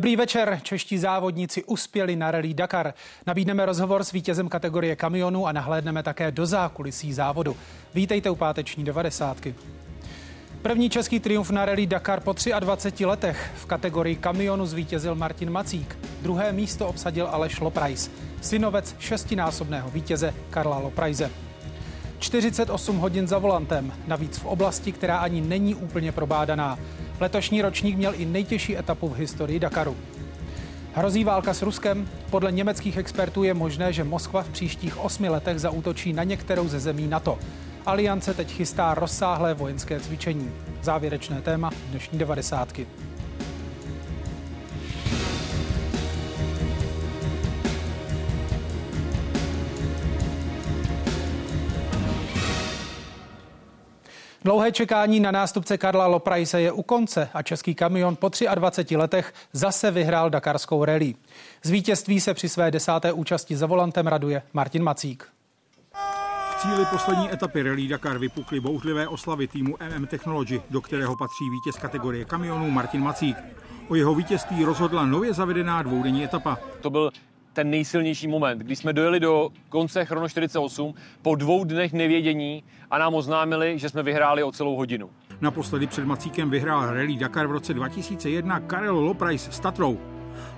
Dobrý večer. Čeští závodníci uspěli na rally Dakar. Nabídneme rozhovor s vítězem kategorie kamionů a nahlédneme také do zákulisí závodu. Vítejte u páteční 90. První český triumf na rally Dakar po 23 letech. V kategorii kamionu zvítězil Martin Macík. Druhé místo obsadil Aleš Loprajs, synovec šestinásobného vítěze Karla Loprajze. 48 hodin za volantem, navíc v oblasti, která ani není úplně probádaná. Letošní ročník měl i nejtěžší etapu v historii Dakaru. Hrozí válka s Ruskem? Podle německých expertů je možné, že Moskva v příštích osmi letech zaútočí na některou ze zemí NATO. Aliance teď chystá rozsáhlé vojenské cvičení. Závěrečné téma dnešní devadesátky. Dlouhé čekání na nástupce Karla Loprajse je u konce a český kamion po 23 letech zase vyhrál dakarskou rally. Z vítězství se při své desáté účasti za volantem raduje Martin Macík. V cíli poslední etapy Rally Dakar vypukly bouřlivé oslavy týmu MM Technology, do kterého patří vítěz kategorie kamionů Martin Macík. O jeho vítězství rozhodla nově zavedená dvoudenní etapa. To byl ten nejsilnější moment, kdy jsme dojeli do konce Chrono 48 po dvou dnech nevědění a nám oznámili, že jsme vyhráli o celou hodinu. Naposledy před Macíkem vyhrál Rally Dakar v roce 2001 Karel Loprajs s Tatrou.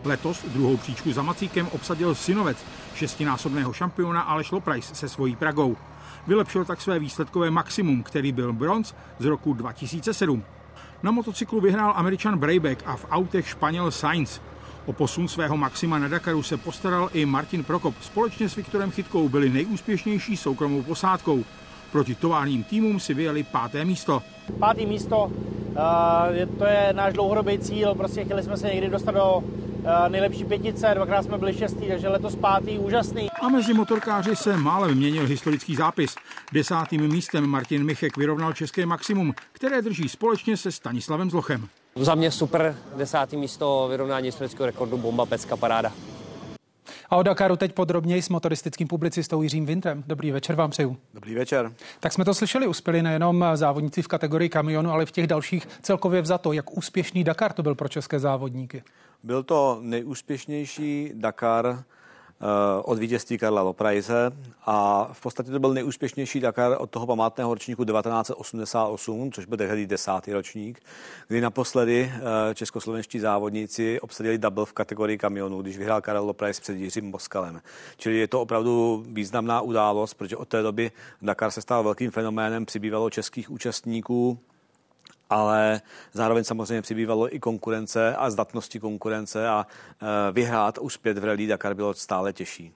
Letos druhou příčku za Macíkem obsadil synovec šestinásobného šampiona Aleš Loprajs se svojí Pragou. Vylepšil tak své výsledkové maximum, který byl bronz z roku 2007. Na motocyklu vyhrál američan Brayback a v autech Španěl Sainz. O posun svého maxima na Dakaru se postaral i Martin Prokop. Společně s Viktorem Chytkou byli nejúspěšnější soukromou posádkou. Proti továrním týmům si vyjeli páté místo. Pátý místo, uh, to je náš dlouhodobý cíl, prostě chtěli jsme se někdy dostat do uh, nejlepší pětice, dvakrát jsme byli šestý, takže letos pátý, úžasný. A mezi motorkáři se málem měnil historický zápis. Desátým místem Martin Michek vyrovnal české maximum, které drží společně se Stanislavem Zlochem. Za mě super, desátý místo, vyrovnání historického rekordu, bomba, pecka, paráda. A o Dakaru teď podrobněji s motoristickým publicistou Jiřím Vintrem. Dobrý večer vám přeju. Dobrý večer. Tak jsme to slyšeli, uspěli nejenom závodníci v kategorii kamionu, ale v těch dalších celkově vzato. Jak úspěšný Dakar to byl pro české závodníky? Byl to nejúspěšnější Dakar od vítězství Karla Loprajze a v podstatě to byl nejúspěšnější Dakar od toho památného ročníku 1988, což byl tehdy desátý ročník, kdy naposledy eh, českoslovenští závodníci obsadili double v kategorii kamionů, když vyhrál Karel Loprajz před Jiřím Moskalem. Čili je to opravdu významná událost, protože od té doby Dakar se stal velkým fenoménem, přibývalo českých účastníků, ale zároveň samozřejmě přibývalo i konkurence a zdatnosti konkurence a e, vyhrát uspět v Rally Dakar bylo stále těžší.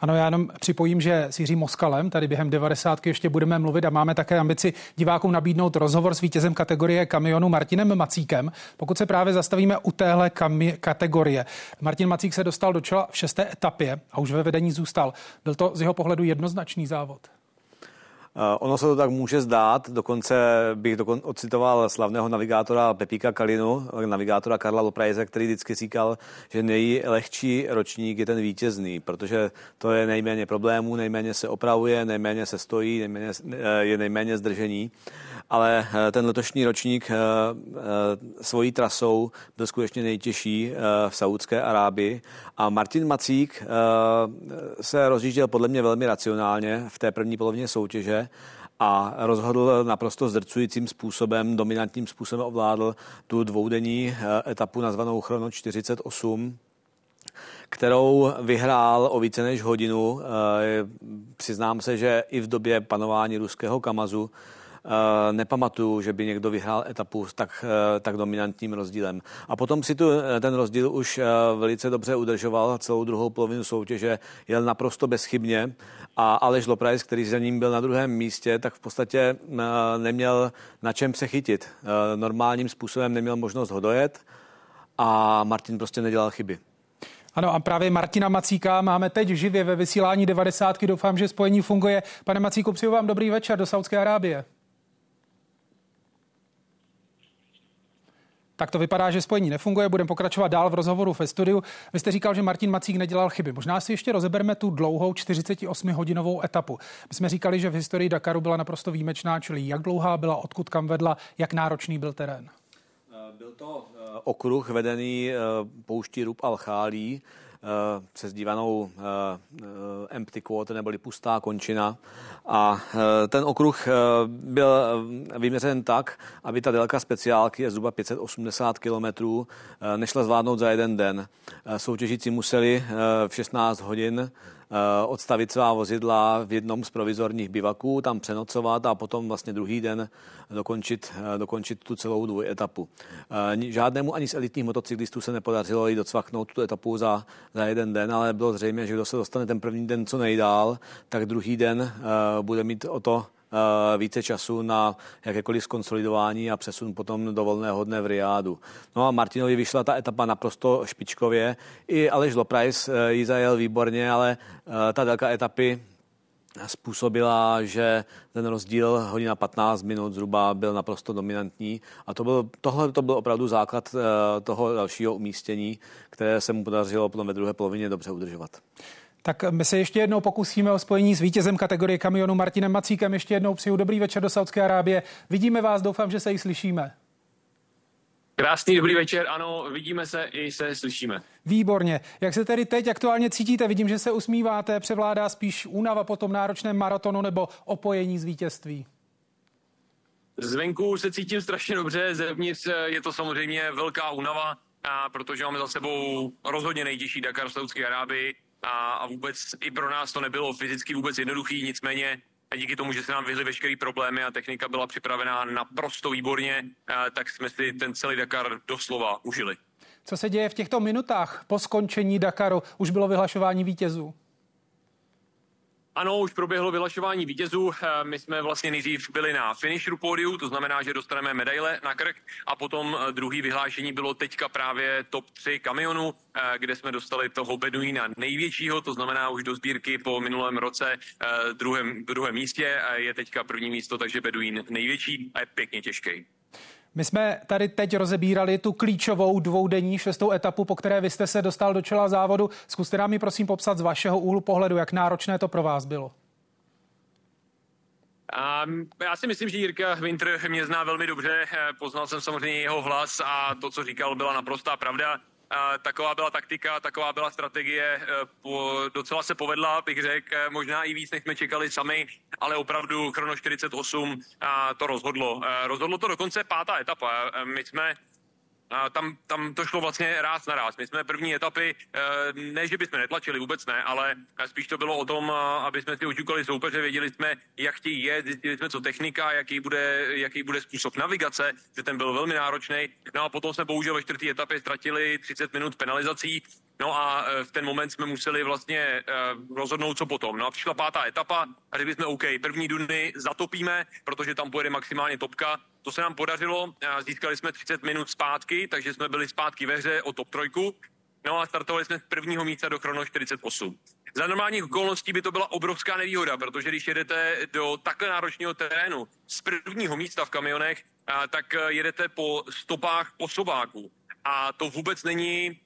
Ano, já jenom připojím, že s Jiřím Moskalem tady během 90. ještě budeme mluvit a máme také ambici divákům nabídnout rozhovor s vítězem kategorie kamionu Martinem Macíkem. Pokud se právě zastavíme u téhle kami- kategorie. Martin Macík se dostal do čela v šesté etapě a už ve vedení zůstal. Byl to z jeho pohledu jednoznačný závod. Eh, ono se to tak může zdát, dokonce bych dokon, ocitoval slavného navigátora Pepíka Kalinu, navigátora Karla Loprajze, který vždycky říkal, že nejlehčí ročník je ten vítězný, protože to je nejméně problémů, nejméně se opravuje, nejméně se stojí, nejméně, eh, je nejméně zdržení ale eh, ten letošní ročník svojí trasou byl skutečně nejtěžší v Saudské Arábii a Martin Macík se rozjížděl podle mě velmi racionálně v té první polovině soutěže a rozhodl naprosto zdrcujícím způsobem, dominantním způsobem ovládl tu dvoudenní eh, etapu nazvanou Chrono 48, kterou vyhrál o více než hodinu. Eh, přiznám se, že i v době panování ruského Kamazu Eh, nepamatuju, že by někdo vyhrál etapu s tak, eh, tak dominantním rozdílem. A potom si tu eh, ten rozdíl už velice dobře udržoval celou druhou polovinu soutěže, jel naprosto bezchybně a Aleš Loprajs, který za ním byl na druhém místě, tak v podstatě neměl na čem se chytit. Normálním způsobem neměl možnost ho dojet a Martin prostě nedělal chyby. Ano a právě Martina Macíka máme teď živě ve vysílání 90. Doufám, že spojení funguje. Pane Macíku, přeju vám dobrý večer do Saudské Arábie. Tak to vypadá, že spojení nefunguje. Budeme pokračovat dál v rozhovoru ve studiu. Vy jste říkal, že Martin Macík nedělal chyby. Možná si ještě rozebereme tu dlouhou 48-hodinovou etapu. My jsme říkali, že v historii Dakaru byla naprosto výjimečná, čili jak dlouhá byla, odkud kam vedla, jak náročný byl terén. Byl to okruh vedený pouští Rub Alchálí, přes dívanou empty quarter neboli pustá končina. A ten okruh byl vyměřen tak, aby ta délka speciálky je zhruba 580 km, nešla zvládnout za jeden den. Soutěžící museli v 16 hodin Eh, odstavit svá vozidla v jednom z provizorních bivaků, tam přenocovat a potom vlastně druhý den dokončit, eh, dokončit tu celou dvojetapu. Eh, žádnému ani z elitních motocyklistů se nepodařilo jít docvaknout tu etapu za, za jeden den, ale bylo zřejmé, že kdo se dostane ten první den co nejdál, tak druhý den bude mít o to Eh, více času na jakékoliv skonsolidování a přesun potom do volného dne v Riádu. No a Martinovi vyšla ta etapa naprosto špičkově. I Aleš Loprajs eh, ji zajel výborně, ale eh, ta délka etapy způsobila, že ten rozdíl hodina 15 minut zhruba byl naprosto dominantní a to byl, tohle to byl opravdu základ toho dalšího umístění, které se mu podařilo potom ve druhé polovině dobře udržovat. Tak my se ještě jednou pokusíme o spojení s vítězem kategorie kamionu Martinem Macíkem. Ještě jednou přeju dobrý večer do Saudské Arábie. Vidíme vás, doufám, že se i slyšíme. Krásný dobrý večer, ano, vidíme se i se slyšíme. Výborně. Jak se tedy teď aktuálně cítíte? Vidím, že se usmíváte, převládá spíš únava po tom náročném maratonu nebo opojení z vítězství? Zvenku se cítím strašně dobře, zevnitř je to samozřejmě velká únava, a protože máme za sebou rozhodně nejtěžší Dakar v Saudské Arábii a, a vůbec i pro nás to nebylo fyzicky vůbec jednoduchý, nicméně a díky tomu, že se nám vyhly veškeré problémy a technika byla připravená naprosto výborně, tak jsme si ten celý Dakar doslova užili. Co se děje v těchto minutách po skončení Dakaru? Už bylo vyhlašování vítězů. Ano, už proběhlo vyhlašování vítězů. Eh, my jsme vlastně nejdřív byli na finisheru pódiu, to znamená, že dostaneme medaile na krk a potom eh, druhý vyhlášení bylo teďka právě top 3 kamionu, eh, kde jsme dostali toho Beduína největšího, to znamená už do sbírky po minulém roce druhém, druhém místě. Je teďka první místo, takže Beduín největší a je pěkně těžký. My jsme tady teď rozebírali tu klíčovou dvoudenní šestou etapu, po které vy jste se dostal do čela závodu. Zkuste nám ji prosím popsat z vašeho úhlu pohledu, jak náročné to pro vás bylo. Um, já si myslím, že Jirka Winter mě zná velmi dobře. Eh, poznal jsem samozřejmě jeho hlas a to, co říkal, byla naprostá pravda taková byla taktika, taková byla strategie, e, po, docela se povedla, bych řekl, e, možná i víc, než jsme čekali sami, ale opravdu Chrono 48 to rozhodlo. Rozhodlo to dokonce pátá etapa. My jsme tam, tam to šlo vlastně ráz na ráz. My jsme první etapy, eh, ne, že bychom netlačili, vůbec ne, ale spíš to bylo o tom, eh, aby jsme si očukali soupeře, věděli jsme, jak chtějí jet, zjistili jsme, co technika, jaký bude, jaký bude způsob navigace, že ten byl velmi náročný. No a potom jsme bohužel ve čtvrté etapě ztratili 30 minut penalizací, No a e, v ten moment jsme museli vlastně rozhodnout, co potom. No a přišla pátá etapa a řekli jsme, OK, první duny zatopíme, protože tam pojede maximálně topka. To se nám podařilo, získali jsme 30 minut zpátky, takže jsme byli zpátky ve hře o top trojku. No a startovali jsme z prvního místa do chrono 48. Za normálních okolností by to byla obrovská nevýhoda, protože když jedete do takhle náročného terénu z prvního místa v kamionech, tak e, jedete po stopách osobáků. A to vůbec není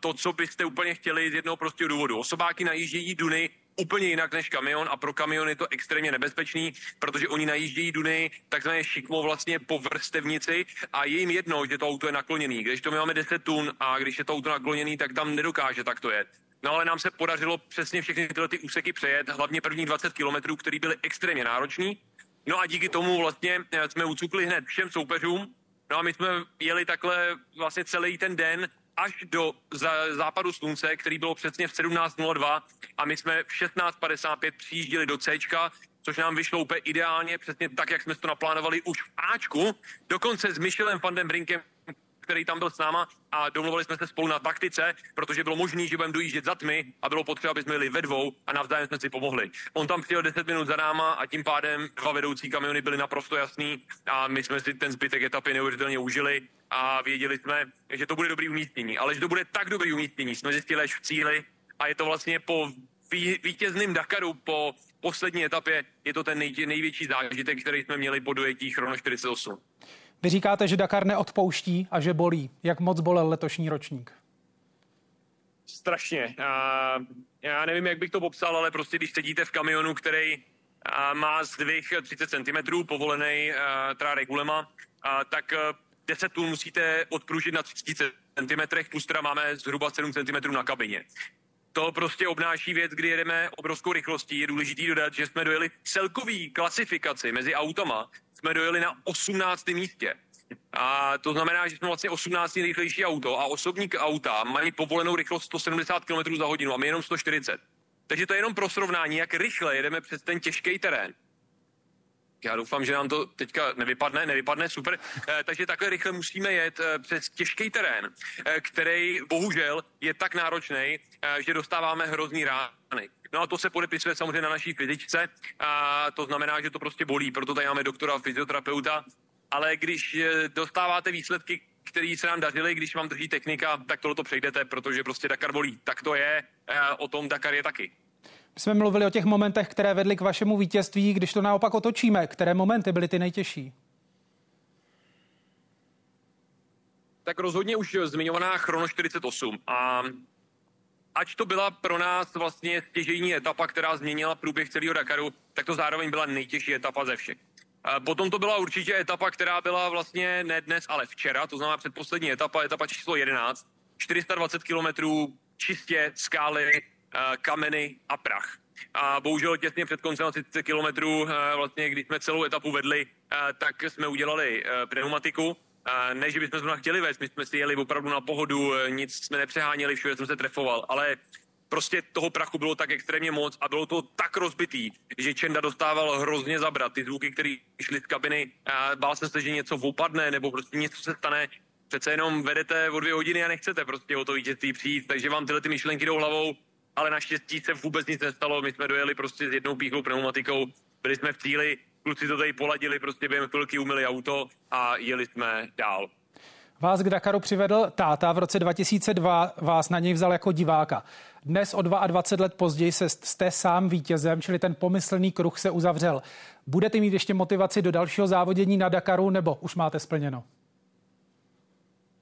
to, co byste úplně chtěli z jednoho prostého důvodu. Osobáky najíždějí duny úplně jinak než kamion a pro kamion je to extrémně nebezpečný, protože oni najíždějí duny takzvané šikmo vlastně po vrstevnici a je jim jedno, že to auto je nakloněný. Když to my máme 10 tun a když je to auto nakloněný, tak tam nedokáže takto jet. No ale nám se podařilo přesně všechny tyhle ty úseky přejet, hlavně první 20 kilometrů, které byly extrémně náročný. No a díky tomu vlastně eh, jsme ucukli hned všem soupeřům, No a my jsme jeli takhle vlastně celý ten den až do západu slunce, který bylo přesně v 17.02 a my jsme v 16.55 přijížděli do C, což nám vyšlo úplně ideálně, přesně tak, jak jsme to naplánovali už v Ačku, dokonce s Michelem van den Brinkem který tam byl s náma a domluvili jsme se spolu na taktice, protože bylo možné, že budeme dojíždět za tmy a bylo potřeba, aby jsme jeli ve dvou a navzájem jsme si pomohli. On tam přijel 10 minut za náma a tím pádem dva vedoucí kamiony byly naprosto jasný a my jsme si ten zbytek etapy neuvěřitelně užili a věděli jsme, že to bude dobrý umístění. Ale že to bude tak dobrý umístění, jsme zjistili až v cíli a je to vlastně po vítězným Dakaru, po poslední etapě, je to ten nej, největší zážitek, který jsme měli po dojetí Chrono 48. Vy říkáte, že Dakar neodpouští a že bolí. Jak moc bolel letošní ročník? Strašně. Uh, já nevím, jak bych to popsal, ale prostě když sedíte v kamionu, který má zdvih 30 cm, povolený teda regulema, tak uh, 10 tun musíte odpružit na 30 cm, plus teda máme zhruba 7 cm na kabině. To prostě obnáší věc, kdy jedeme obrovskou rychlostí. Je důležité dodat, že jsme dojeli celkový klasifikaci mezi automa, jsme dojeli na 18. místě. A to znamená, že jsme vlastně 18 nejrychlejší auto a osobní auta mají povolenou rychlost 170 km za hodinu a my jenom 140. Takže to je jenom pro srovnání, jak rychle jedeme přes ten těžký terén. Já doufám, že nám to teďka nevypadne, nevypadne, super. E, takže takhle rychle musíme jet e, přes těžký terén, e, který bohužel je tak náročný, e, že dostáváme hrozný rány. No a to se podepisuje samozřejmě na naší fyzičce, a to znamená, že to prostě bolí, proto tady máme doktora fyzioterapeuta, ale když dostáváte výsledky, které se nám dařily, když vám drží technika, tak tohle to přejdete, protože prostě Dakar bolí. Tak to je, o tom Dakar je taky. My jsme mluvili o těch momentech, které vedly k vašemu vítězství, když to naopak otočíme. Které momenty byly ty nejtěžší? Tak rozhodně už zmiňovaná Chrono 48. A ať to byla pro nás vlastně stěžejní etapa, která změnila průběh celého Dakaru, tak to zároveň byla nejtěžší etapa ze všech. Potom to byla určitě etapa, která byla vlastně ne dnes, ale včera, to znamená předposlední etapa, etapa číslo 11, 420 kilometrů čistě skály, Eh, kameny a prach. A bohužel těsně před koncem 30 kilometrů, eh, vlastně když jsme celou etapu vedli, eh, tak jsme udělali pneumatiku. Ne, že bychom zrovna chtěli vést, my jsme si jeli opravdu na pohodu, nic jsme nepřeháněli, všude jsem se trefoval, ale prostě toho prachu bylo tak extrémně moc a bylo to tak rozbitý, že Čenda dostával hrozně zabrat. Ty zvuky, které šly z kabiny, bál jsem se, že něco opadne nebo prostě něco se stane. Přece jenom vedete o dvě hodiny a nechcete prostě o to vítězství přijít, takže vám tyhle ty myšlenky jdou hlavou ale naštěstí se vůbec nic nestalo. My jsme dojeli prostě s jednou píchlou pneumatikou, byli jsme v cíli, kluci to tady poladili, prostě během chvilky umili auto a jeli jsme dál. Vás k Dakaru přivedl táta v roce 2002, vás na něj vzal jako diváka. Dnes o 22 let později se jste sám vítězem, čili ten pomyslný kruh se uzavřel. Budete mít ještě motivaci do dalšího závodění na Dakaru nebo už máte splněno?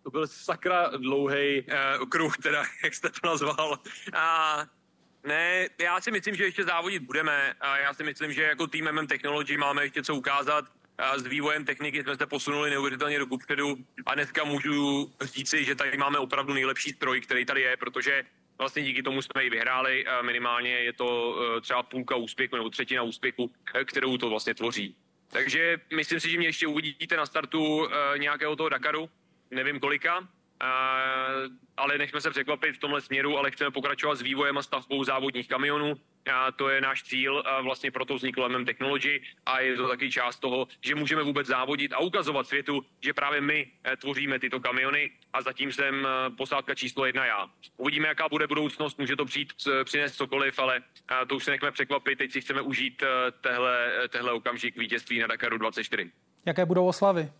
to byl sakra dlouhý uh, kruh, teda, jak jste to nazval. A ne, já si myslím, že ještě závodit budeme. A já si myslím, že jako tým MM Technology máme ještě co ukázat. A s vývojem techniky jsme se posunuli neuvěřitelně do kupředu a dneska můžu říci, že tady máme opravdu nejlepší stroj, který tady je, protože vlastně díky tomu jsme ji vyhráli. Minimálně je to e, třeba půlka úspěchu nebo třetina úspěchu, e, kterou to vlastně tvoří. Takže myslím si, že mě ještě uvidíte na startu nějakého toho Dakaru, nevím kolika, ale nechme se překvapit v tomhle směru, ale chceme pokračovat s vývojem a stavbou závodních kamionů. A to je náš cíl, a vlastně proto vzniklo MM Technology a je to taky část toho, že můžeme vůbec závodit a ukazovat světu, že právě my eh, tvoříme tyto kamiony a zatím jsem eh, posádka číslo jedna já. Uvidíme, jaká bude budoucnost, může to přijít, přinést cokoliv, ale eh, to už se nechme překvapit, teď si chceme užít tehle, tehle okamžik vítězství na Dakaru 24. Jaké budou oslavy?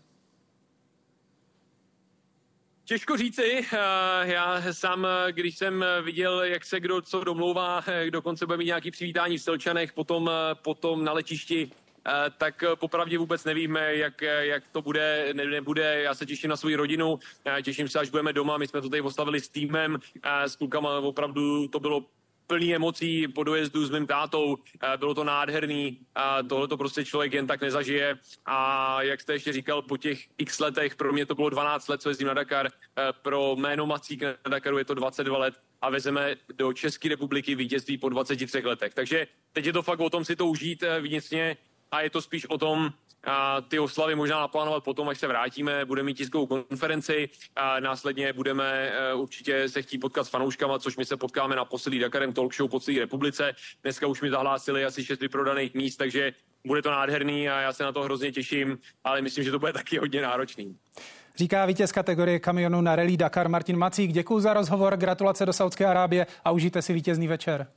Těžko říci, eh, já sám, eh, když jsem viděl, jak se kdo co domlouvá, eh, dokonce bude mít nějaký přivítání v Selčanech, potom, potom na letišti, tak popravdě vůbec nevíme, jak, jak to bude, ne, nebude. Já se těším na svou rodinu, těším se, až budeme doma. My jsme to tady oslavili s týmem, s klukama opravdu to bylo plný emocí po dojezdu s mým tátou. Eh, bylo to nádherný. Tohle to prostě člověk jen tak nezažije. A jak jste ještě říkal, po těch x letech, pro mě to bylo 12 let, co jezdím na Dakar, eh, pro jméno Macík na Dakaru je to 22 let a vezeme do České republiky vítězství po 23 letech. Takže teď je to fakt o tom si to užít eh, vnitřně a je to spíš o tom, a ty oslavy možná naplánovat potom, až se vrátíme, budeme mít tiskovou konferenci a následně budeme uh, určitě se chtít potkat s fanouškama, což my se potkáme na poslední Dakarem Talk Show po celé republice. Dneska už mi zahlásili asi šest vyprodaných míst, takže bude to nádherný a já se na to hrozně těším, ale myslím, že to bude taky hodně náročný. Říká vítěz kategorie kamionu na Rally Dakar Martin Macík. Děkuji za rozhovor, gratulace do Saudské Arábie a užijte si vítězný večer.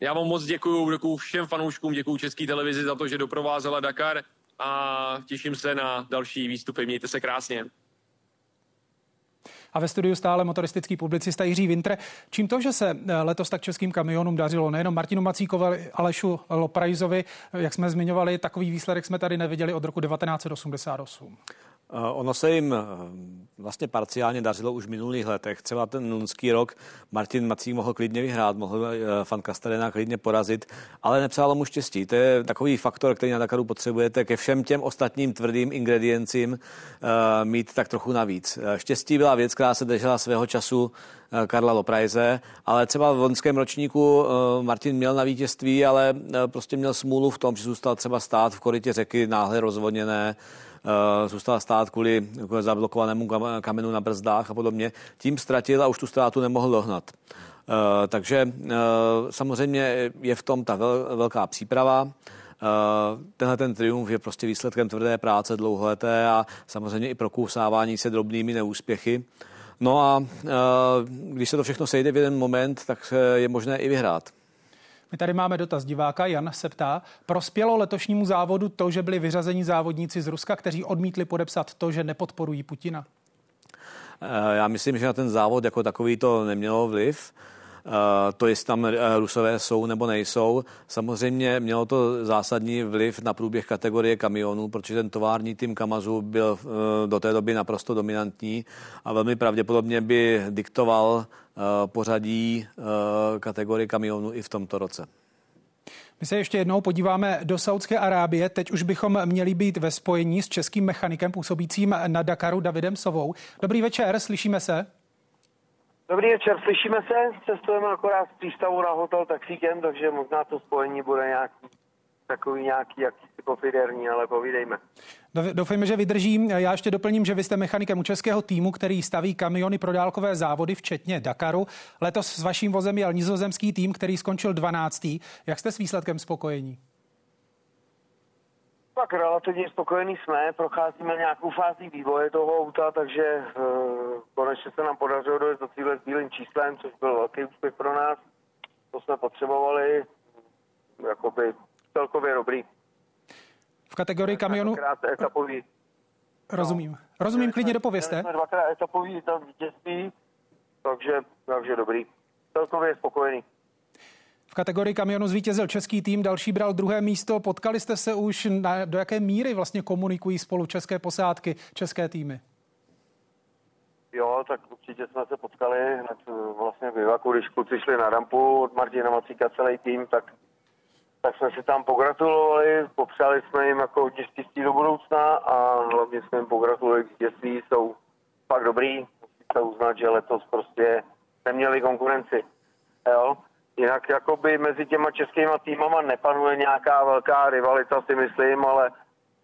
Já vám moc děkuji, děkuji všem fanouškům, děkuji České televizi za to, že doprovázela Dakar a těším se na další výstupy. Mějte se krásně. A ve studiu stále motoristický publicista Jiří Vintre. Čím to, že se eh, letos tak českým kamionům dařilo, nejenom Martinu Macíkovi, Alešu Loprajzovi, jak jsme zmiňovali, takový výsledek jsme tady neviděli od roku 1988. Ono se jim vlastně parciálně dařilo už v minulých letech. Třeba ten lunský rok Martin Macík mohl klidně vyhrát, mohl Fan Kastelina klidně porazit, ale nepřálo mu štěstí. To je takový faktor, který na Dakaru potřebujete ke všem těm ostatním tvrdým ingrediencím mít tak trochu navíc. Štěstí byla věc, která se držela svého času Karla Loprajze, ale třeba v loňském ročníku Martin měl na vítězství, ale prostě měl smůlu v tom, že zůstal třeba stát v korytě řeky náhle rozvodněné, Eh, zůstal stát kvůli zablokovanému kamenu na brzdách a podobně. Tím ztratil a už tu ztrátu nemohl dohnat. Eh, takže eh, samozřejmě je v tom ta velká příprava. Tenhle ten triumf je prostě výsledkem tvrdé práce dlouholeté a samozřejmě i prokousávání se drobnými neúspěchy. No a když se to všechno sejde v jeden moment, tak je možné i vyhrát. My tady máme dotaz diváka. Jan se ptá, prospělo letošnímu závodu to, že byli vyřazeni závodníci z Ruska, kteří odmítli podepsat to, že nepodporují Putina? Eh, já myslím, že na ten závod jako takový to nemělo vliv. Eh, to, jestli tam eh, Rusové jsou nebo nejsou. Samozřejmě mělo to zásadní vliv na průběh kategorie kamionů, protože ten tovární tým Kamazu byl do té doby naprosto dominantní a velmi pravděpodobně by diktoval Eh, pořadí eh, kategorie kamionů i v tomto roce. My se ještě jednou podíváme do Saudské Arábie. Teď už bychom měli být ve spojení s českým mechanikem působícím na Dakaru Davidem Sovou. Dobrý večer, slyšíme se? Dobrý večer, slyšíme se. Cestujeme akorát z přístavu na hotel taxíkem, takže možná to spojení bude nějaký takový nějaký jakýsi pofiderní, ale povídejme. Doufejme, že vydržím. Já ještě doplním, že vy jste mechanikem u českého týmu, který staví kamiony pro dálkové závody, včetně Dakaru. Letos s vaším vozem jel nizozemský tým, který skončil 12. Jak jste s výsledkem spokojení? Tak relativně spokojení jsme, procházíme nějakou fází vývoje toho auta, takže uh, konečně se nám podařilo dojít do cíle s bílým číslem, což byl velký úspěch pro nás. To jsme potřebovali, jakoby celkově dobrý. V kategorii kamionu... etapový. Rozumím. Rozumím, klidně dopověste. Jsme dvakrát etapový tam vítězství, takže, takže dobrý. Celkově spokojený. Kategorii kamionu zvítězil český tým, další bral druhé místo. Potkali jste se už, na, do jaké míry vlastně komunikují spolu české posádky, české týmy? Jo, tak určitě jsme se potkali hned vlastně v Ivaku, když kluci šli na rampu od Martina Macíka celý tým, tak tak jsme si tam pogratulovali, popřáli jsme jim jako hodně štěstí do budoucna a hlavně jsme jim pogratulovali k jsou fakt dobrý, musíte uznat, že letos prostě neměli konkurenci. Jo? Jinak jakoby mezi těma českýma týmama nepanuje nějaká velká rivalita, si myslím, ale,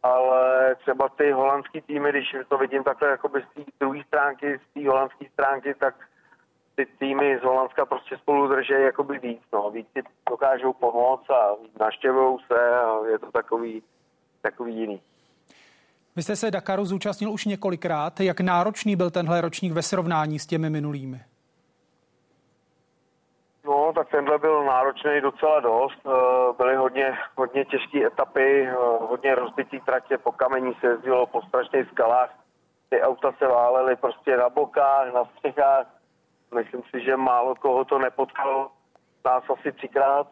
ale třeba ty holandský týmy, když to vidím takhle jakoby z té druhé stránky, z té holandské stránky, tak ty týmy z Holandska prostě spolu drží jakoby víc, no, víc si dokážou pomoct a naštěvují se a je to takový, takový jiný. Vy jste se Dakaru zúčastnil už několikrát. Jak náročný byl tenhle ročník ve srovnání s těmi minulými? No, tak tenhle byl náročný docela dost. Eh, byly hodně, hodně těžké etapy, eh, hodně rozbitý tratě, po kamení se jezdilo po strašných skalách. Ty auta se válely prostě na bokách, na střechách Myslím si, že málo koho to nepotkalo. Nás asi třikrát.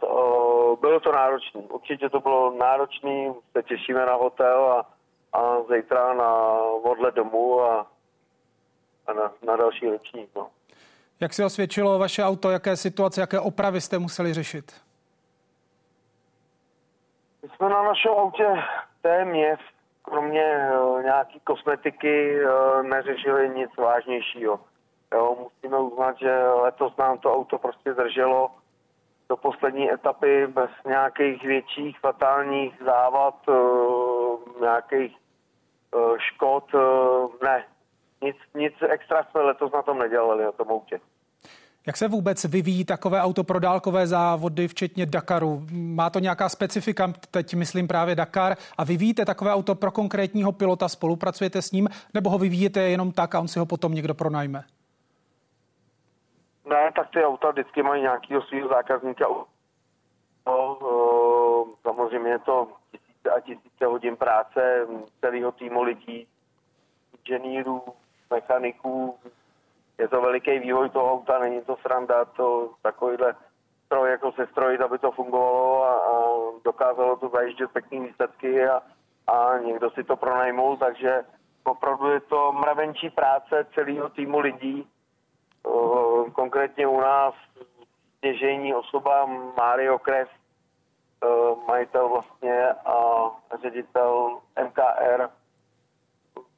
Bylo to náročné. Určitě to bylo náročné. Se těšíme na hotel a, a zítra na odlet domů a, a na, na další ročník. No. Jak si osvědčilo vaše auto? Jaké situace, jaké opravy jste museli řešit? My jsme na našem autě téměř, kromě uh, nějaký kosmetiky, uh, neřešili nic vážnějšího. Jo, musíme uznat, že letos nám to auto prostě drželo do poslední etapy bez nějakých větších fatálních závad, uh, nějakých škod. Ne, nic, nic extra jsme letos na tom nedělali, na tom autě. Jak se vůbec vyvíjí takové auto pro dálkové závody, včetně Dakaru? Má to nějaká specifika, teď myslím právě Dakar, a vyvíjíte takové auto pro konkrétního pilota, spolupracujete s ním, nebo ho vyvíjíte jenom tak a on si ho potom někdo pronajme? Ne, tak ty auta vždycky mají nějakého svého zákazníka. No, samozřejmě je to tisíce a tisíce hodin práce celého týmu lidí, inženýrů, mechaniků. Je to veliký vývoj toho auta, není to sranda, to takovýhle stroj jako se strojit, aby to fungovalo a, a dokázalo to zajíždět pěkný výsledky a, a někdo si to pronajmul, takže opravdu je to mravenčí práce celého týmu lidí. Konkrétně u nás stěžejní osoba Mario Kres, majitel vlastně a ředitel MKR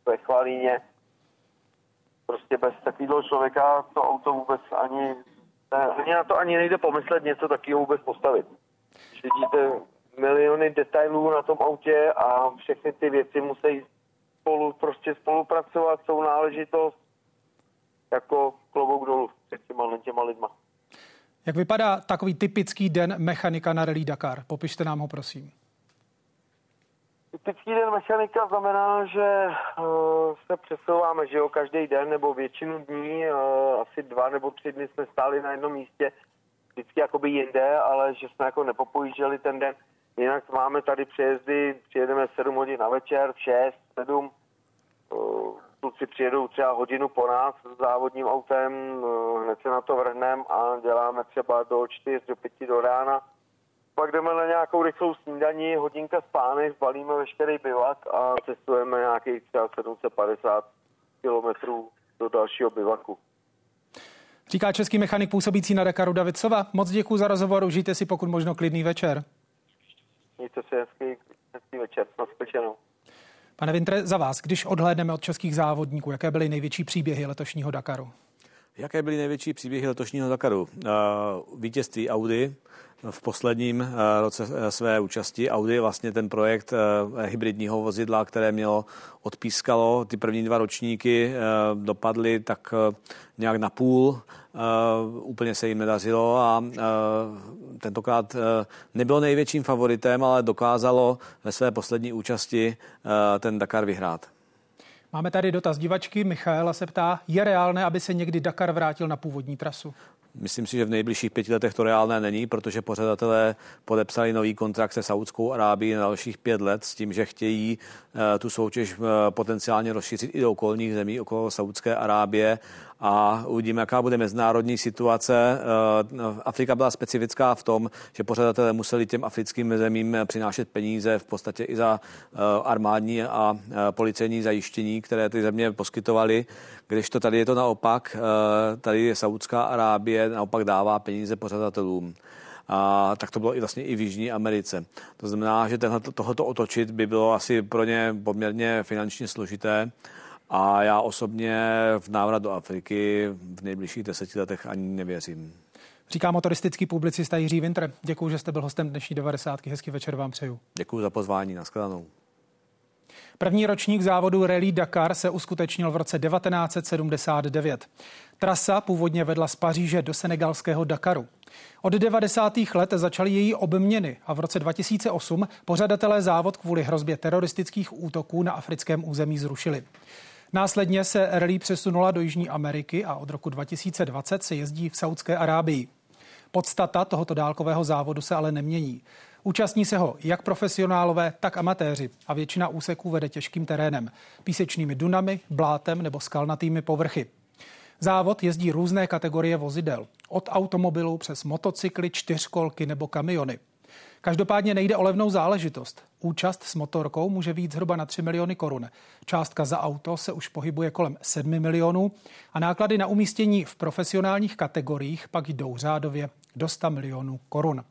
ve Chvalíně. Prostě bez takového člověka to auto vůbec ani, ani na to ani nejde pomyslet něco takového vůbec postavit. Když vidíte miliony detailů na tom autě a všechny ty věci musí spolu, prostě spolupracovat, jsou náležitost jako klobouk dolů před těma, těma lidma. Jak vypadá takový typický den mechanika na Rally Dakar? Popište nám ho, prosím. Typický den mechanika znamená, že uh, se přesouváme, že jo, každý den nebo většinu dní, uh, asi dva nebo tři dny jsme stáli na jednom místě, vždycky jakoby jinde, ale že jsme jako nepopojížděli ten den. Jinak máme tady přejezdy, přijedeme 7 hodin na večer, 6, 7, uh, kluci přijedou třeba hodinu po nás s závodním autem, uh, hned se na to vrhneme a děláme třeba do 4, do 5 do rána pak jdeme na nějakou rychlou snídaní, hodinka spánek, zbalíme veškerý bivak a cestujeme nějakých třeba 750 kilometrů do dalšího bivaku. Říká český mechanik působící na Dakaru David Sova. Moc děkuji za rozhovor, užijte si pokud možno klidný večer. Mějte si hezký, hezký večer, naspečenou. Pane Vintre, za vás, když odhlédneme od českých závodníků, jaké byly největší příběhy letošního Dakaru? Jaké byly největší příběhy letošního Dakaru? Vítězství Audi, v posledním eh, roce eh, své účasti. Audi vlastně ten projekt eh, hybridního vozidla, které mělo odpískalo, ty první dva ročníky dopadly tak nějak na půl, úplně se jim nedařilo a tentokrát nebylo největším favoritem, ale dokázalo ve své poslední účasti ten Dakar vyhrát. Máme tady dotaz divačky. Michaela se ptá, je reálné, aby se někdy Dakar vrátil na původní trasu? Myslím si, že v nejbližších pěti letech to reálné není, protože pořadatelé podepsali nový kontrakt se Saudskou Arábií na dalších pět let s tím, že chtějí eh, tu soutěž eh, potenciálně rozšířit i do okolních zemí okolo Saudské Arábie a uvidíme, jaká bude mezinárodní situace. Eh, Afrika byla specifická v tom, že pořadatelé museli těm africkým zemím přinášet peníze v podstatě i za armádní a policejní zajištění, které ty země poskytovaly, když to tady je to naopak, tady je Saudská Arábie, naopak dává peníze pořadatelům. A tak to bylo i vlastně i v Jižní Americe. To znamená, že tenhle, tohoto otočit by bylo asi pro ně poměrně finančně složité. A já osobně v návrat do Afriky v nejbližších deseti letech ani nevěřím. Říká motoristický publicista Jiří Winter. Děkuji, že jste byl hostem dnešní 90. Hezký večer vám přeju. Děkuji za pozvání. Naschledanou. První ročník závodu Rally Dakar se uskutečnil v roce 1979. Trasa původně vedla z Paříže do senegalského Dakaru. Od 90. let začaly její obměny a v roce 2008 pořadatelé závod kvůli hrozbě teroristických útoků na africkém území zrušili. Následně se rally přesunula do Jižní Ameriky a od roku 2020 se jezdí v Saudské Arábii. Podstata tohoto dálkového závodu se ale nemění. Účastní se ho jak profesionálové, tak amatéři a většina úseků vede těžkým terénem, písečnými dunami, blátem nebo skalnatými povrchy. Závod jezdí různé kategorie vozidel, od automobilů přes motocykly, čtyřkolky nebo kamiony. Každopádně nejde o levnou záležitost. Účast s motorkou může být zhruba na 3 miliony korun. Částka za auto se už pohybuje kolem 7 milionů a náklady na umístění v profesionálních kategoriích pak jdou řádově do 100 milionů korun.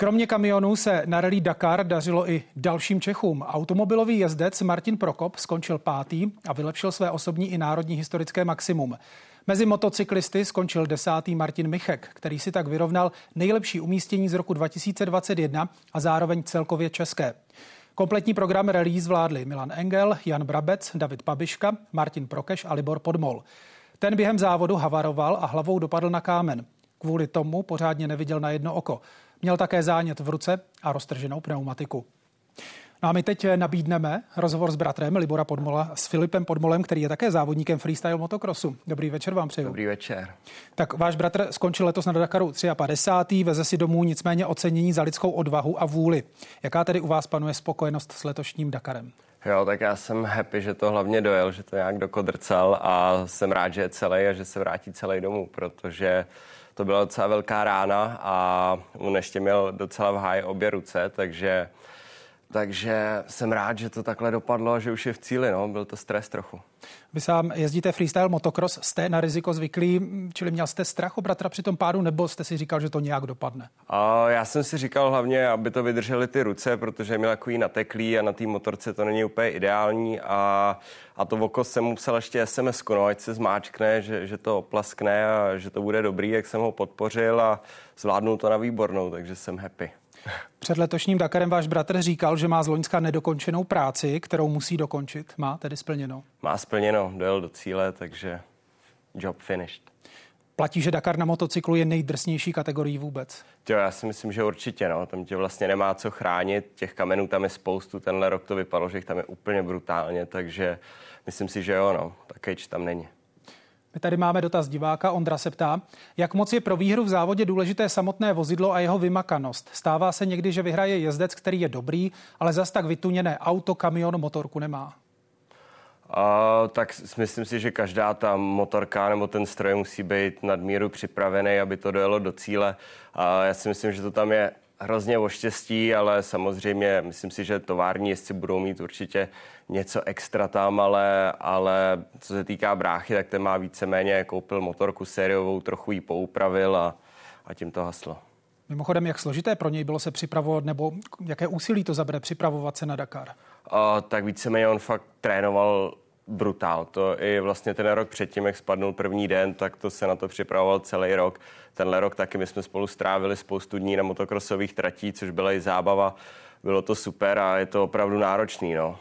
Kromě kamionů se na rally Dakar dařilo i dalším Čechům. Automobilový jezdec Martin Prokop skončil pátý a vylepšil své osobní i národní historické maximum. Mezi motocyklisty skončil desátý Martin Michek, který si tak vyrovnal nejlepší umístění z roku 2021 a zároveň celkově české. Kompletní program rally zvládli Milan Engel, Jan Brabec, David Pabiška, Martin Prokeš a Libor Podmol. Ten během závodu havaroval a hlavou dopadl na kámen. Kvůli tomu pořádně neviděl na jedno oko. Měl také zánět v ruce a roztrženou pneumatiku. No a my teď nabídneme rozhovor s bratrem Libora Podmola, s Filipem Podmolem, který je také závodníkem freestyle motocrossu. Dobrý večer vám přeju. Dobrý večer. Tak váš bratr skončil letos na Dakaru 53. Veze si domů nicméně ocenění za lidskou odvahu a vůli. Jaká tedy u vás panuje spokojenost s letošním Dakarem? Jo, tak já jsem happy, že to hlavně dojel, že to nějak dokodrcal a jsem rád, že je celý a že se vrátí celý domů, protože to byla docela velká rána a on ještě měl docela v háji obě ruce, takže takže jsem rád, že to takhle dopadlo a že už je v cíli. No. Byl to stres trochu. Vy sám jezdíte freestyle motocross, jste na riziko zvyklí, čili měl jste strach o bratra při tom pádu, nebo jste si říkal, že to nějak dopadne? A já jsem si říkal hlavně, aby to vydržely ty ruce, protože měl takový nateklý a na té motorce to není úplně ideální a, a to oko jsem mu psal ještě sms no, ať se zmáčkne, že, že to oplaskne a že to bude dobrý, jak jsem ho podpořil a zvládnul to na výbornou, takže jsem happy. Před letošním Dakarem váš bratr říkal, že má z Loňska nedokončenou práci, kterou musí dokončit. Má tedy splněno? Má splněno, dojel do cíle, takže job finished. Platí, že Dakar na motocyklu je nejdrsnější kategorií vůbec? Jo, já si myslím, že určitě. No. Tam tě vlastně nemá co chránit. Těch kamenů tam je spoustu. Tenhle rok to vypadalo, že jich tam je úplně brutálně, takže myslím si, že jo, no. Takéč tam není. My tady máme dotaz diváka. Ondra se ptá, jak moc je pro výhru v závodě důležité samotné vozidlo a jeho vymakanost. Stává se někdy, že vyhraje jezdec, který je dobrý, ale zas tak vytuněné auto, kamion, motorku nemá. Uh, tak myslím si, že každá ta motorka nebo ten stroj musí být nadmíru připravený, aby to dojelo do cíle. Uh, já si myslím, že to tam je hrozně o štěstí, ale samozřejmě myslím si, že tovární jezdci budou mít určitě něco extra tam, ale, ale co se týká bráchy, tak ten má víceméně, koupil motorku sériovou, trochu ji poupravil a, a tím to haslo. Mimochodem, jak složité pro něj bylo se připravovat, nebo jaké úsilí to zabere připravovat se na Dakar? A, tak víceméně on fakt trénoval brutál. To i vlastně ten rok předtím, jak spadnul první den, tak to se na to připravoval celý rok. Tenhle rok taky my jsme spolu strávili spoustu dní na motokrosových tratí, což byla i zábava. Bylo to super a je to opravdu náročný. No.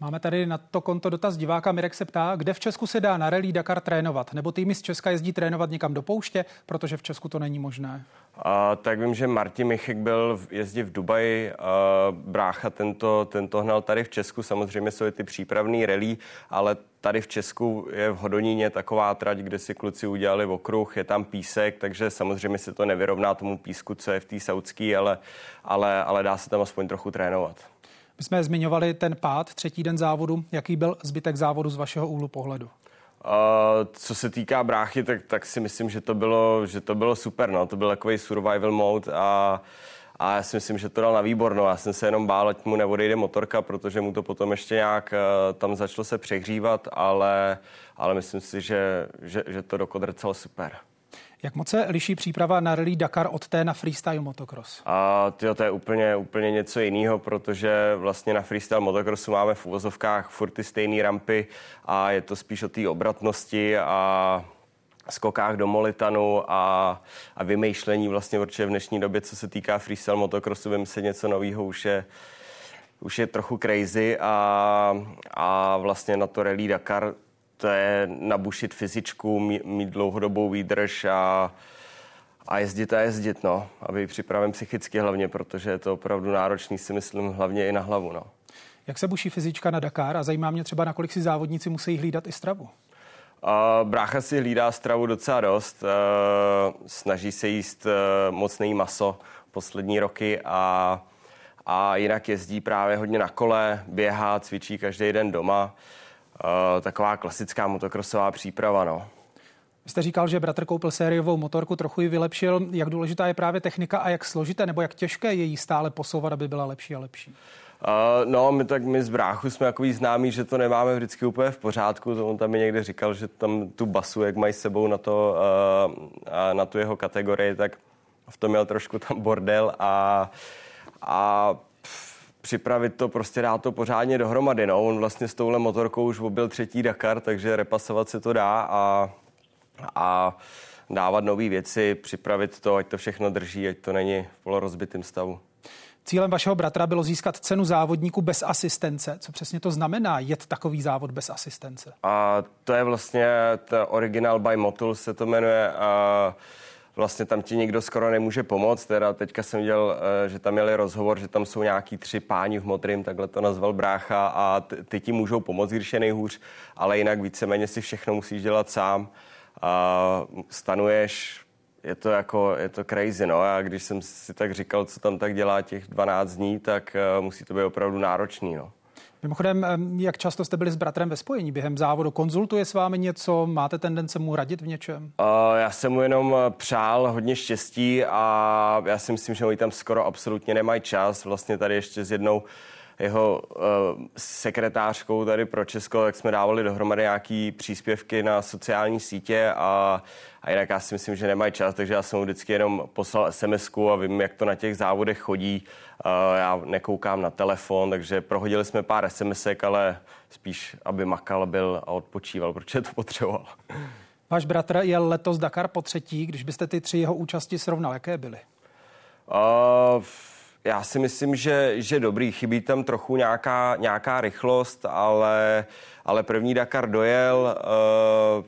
Máme tady na to konto dotaz diváka. Mirek se ptá, kde v Česku se dá na Rally Dakar trénovat? Nebo týmy z Česka jezdí trénovat někam do pouště, protože v Česku to není možné? A, tak vím, že Martin Michek byl v, jezdí v Dubaji, a, brácha tento, tento hnal tady v Česku, samozřejmě jsou ty přípravný rally, ale tady v Česku je v Hodoníně taková trať, kde si kluci udělali okruh, je tam písek, takže samozřejmě se to nevyrovná tomu písku, co je v té saudské, ale, ale, ale dá se tam aspoň trochu trénovat. My jsme zmiňovali ten pád, třetí den závodu. Jaký byl zbytek závodu z vašeho úhlu pohledu? Uh, co se týká bráchy, tak, tak si myslím, že to bylo, že to bylo super. No. To byl takový survival mode a, a já si myslím, že to dal na výborno. Já jsem se jenom bál, ať mu neodejde motorka, protože mu to potom ještě nějak uh, tam začalo se přehřívat, ale, ale myslím si, že, že, že to dokodrcel super. Jak moc se liší příprava na Rally Dakar od té na freestyle motocross? A tyjo, to je úplně, úplně něco jiného, protože vlastně na freestyle motocrossu máme v uvozovkách furt ty stejné rampy a je to spíš o té obratnosti a skokách do molitanu a, a vymýšlení vlastně určitě v dnešní době, co se týká freestyle motocrossu, vím se něco nového už je, už je trochu crazy a, a vlastně na to Rally Dakar to je nabušit fyzičku, mít dlouhodobou výdrž a, a jezdit a jezdit, no. A být připraven psychicky hlavně, protože je to opravdu náročný, si myslím, hlavně i na hlavu, no. Jak se buší fyzička na Dakar a zajímá mě třeba, nakolik si závodníci musí hlídat i stravu? Uh, brácha si hlídá stravu docela dost, uh, snaží se jíst uh, mocný maso poslední roky a, a jinak jezdí právě hodně na kole, běhá, cvičí každý den doma. Uh, taková klasická motokrosová příprava, no. Vy jste říkal, že bratr koupil sériovou motorku, trochu ji vylepšil. Jak důležitá je právě technika a jak složité nebo jak těžké je jí stále posouvat, aby byla lepší a lepší? Uh, no, my tak my z bráchu jsme takový známí, že to nemáme vždycky úplně v pořádku. To on tam mi někde říkal, že tam tu basu, jak mají s sebou na, to, uh, na tu jeho kategorii, tak v tom měl trošku tam bordel a, a připravit to, prostě dát to pořádně dohromady. No. On vlastně s touhle motorkou už byl třetí Dakar, takže repasovat se to dá a, a dávat nové věci, připravit to, ať to všechno drží, ať to není v polorozbitém stavu. Cílem vašeho bratra bylo získat cenu závodníku bez asistence. Co přesně to znamená jet takový závod bez asistence? A to je vlastně to Original by Motul se to jmenuje. A vlastně tam ti nikdo skoro nemůže pomoct. Teda teďka jsem viděl, eh, že tam měli rozhovor, že tam jsou nějaký tři páni v modrým, takhle to nazval brácha a ty ti můžou pomoct, když je nejhůř, ale jinak víceméně si všechno musíš dělat sám. A stanuješ, je to jako, je to crazy, no. A když jsem si tak říkal, co tam tak dělá těch 12 dní, tak uh, musí to být opravdu náročný, no. Mimochodem, jak často jste byli s bratrem ve spojení během závodu? Konzultuje s vámi něco? Máte tendence mu radit v něčem? Já jsem mu jenom přál hodně štěstí a já si myslím, že oni tam skoro absolutně nemají čas. Vlastně tady ještě s jednou jeho uh, sekretářkou tady pro Česko, jak jsme dávali dohromady nějaký příspěvky na sociální sítě a, a jinak já si myslím, že nemají čas, takže já jsem mu vždycky jenom poslal sms a vím, jak to na těch závodech chodí. Uh, já nekoukám na telefon, takže prohodili jsme pár sms ale spíš, aby makal byl a odpočíval, protože to potřeboval. Váš bratr je letos Dakar po třetí, když byste ty tři jeho účasti srovnal, jaké byly? Uh, já si myslím, že, že dobrý. Chybí tam trochu nějaká, nějaká rychlost, ale, ale první Dakar dojel, uh,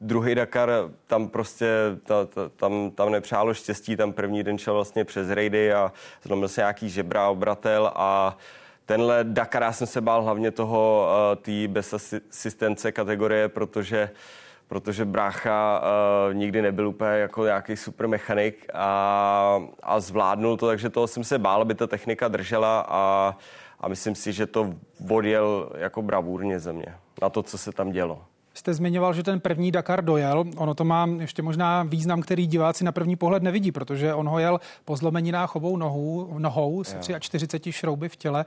druhý Dakar tam prostě ta, ta, tam, tam nepřálo štěstí, tam první den šel vlastně přes rejdy a zlomil se nějaký žebra, obratel a tenhle Dakar já jsem se bál hlavně toho, uh, té bezasistence kategorie, protože uh, protože brácha uh, nikdy nebyl úplně jako nějaký super mechanik a, a zvládnul to, takže toho jsem se bál, aby ta technika držela a, a myslím si, že to odjel jako bravurně ze mě na to, co se tam dělo. Jste zmiňoval, že ten první Dakar dojel. Ono to má ještě možná význam, který diváci na první pohled nevidí, protože on ho jel po zlomeninách obou nohou, nohou s 43 šrouby v těle.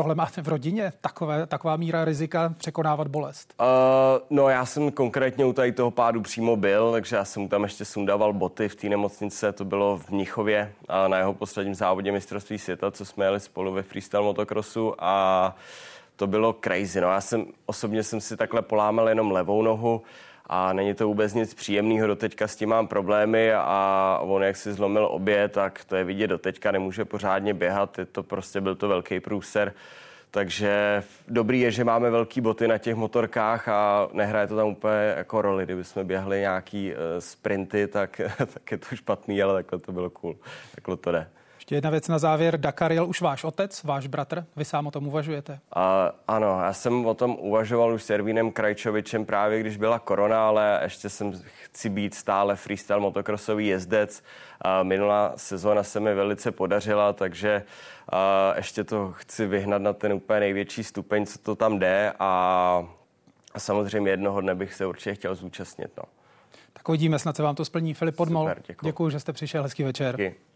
Tohle máte v rodině? Takové, taková míra rizika překonávat bolest? Uh, no já jsem konkrétně u tady toho pádu přímo byl, takže já jsem tam ještě sundával boty v té nemocnice, to bylo v Mnichově a na jeho posledním závodě mistrovství světa, co jsme jeli spolu ve freestyle motocrossu a to bylo crazy. No já jsem osobně jsem si takhle polámal jenom levou nohu, a není to vůbec nic příjemného, doteďka s tím mám problémy a on jak si zlomil obě, tak to je vidět doteďka, nemůže pořádně běhat, je to prostě byl to velký průser. Takže dobrý je, že máme velký boty na těch motorkách a nehraje to tam úplně jako roli. Kdyby jsme běhli nějaký uh, sprinty, tak, tak je to špatný, ale takhle to bylo cool. Takhle to jde. Ještě jedna věc na závěr. Dakar jel už váš otec, váš bratr. Vy sám o tom uvažujete? A, ano, já jsem o tom uvažoval už s Ervínem Krajčovičem právě, když byla korona, ale ještě jsem chci být stále freestyle motocrossový jezdec. A minulá sezóna se mi velice podařila, takže a ještě to chci vyhnat na ten úplně největší stupeň, co to tam jde a, a samozřejmě jednoho dne bych se určitě chtěl zúčastnit. No. Tak uvidíme, snad se vám to splní. Filip Podmol, Super, děkuji. děkuji, že jste přišel. Hezký večer. Díky.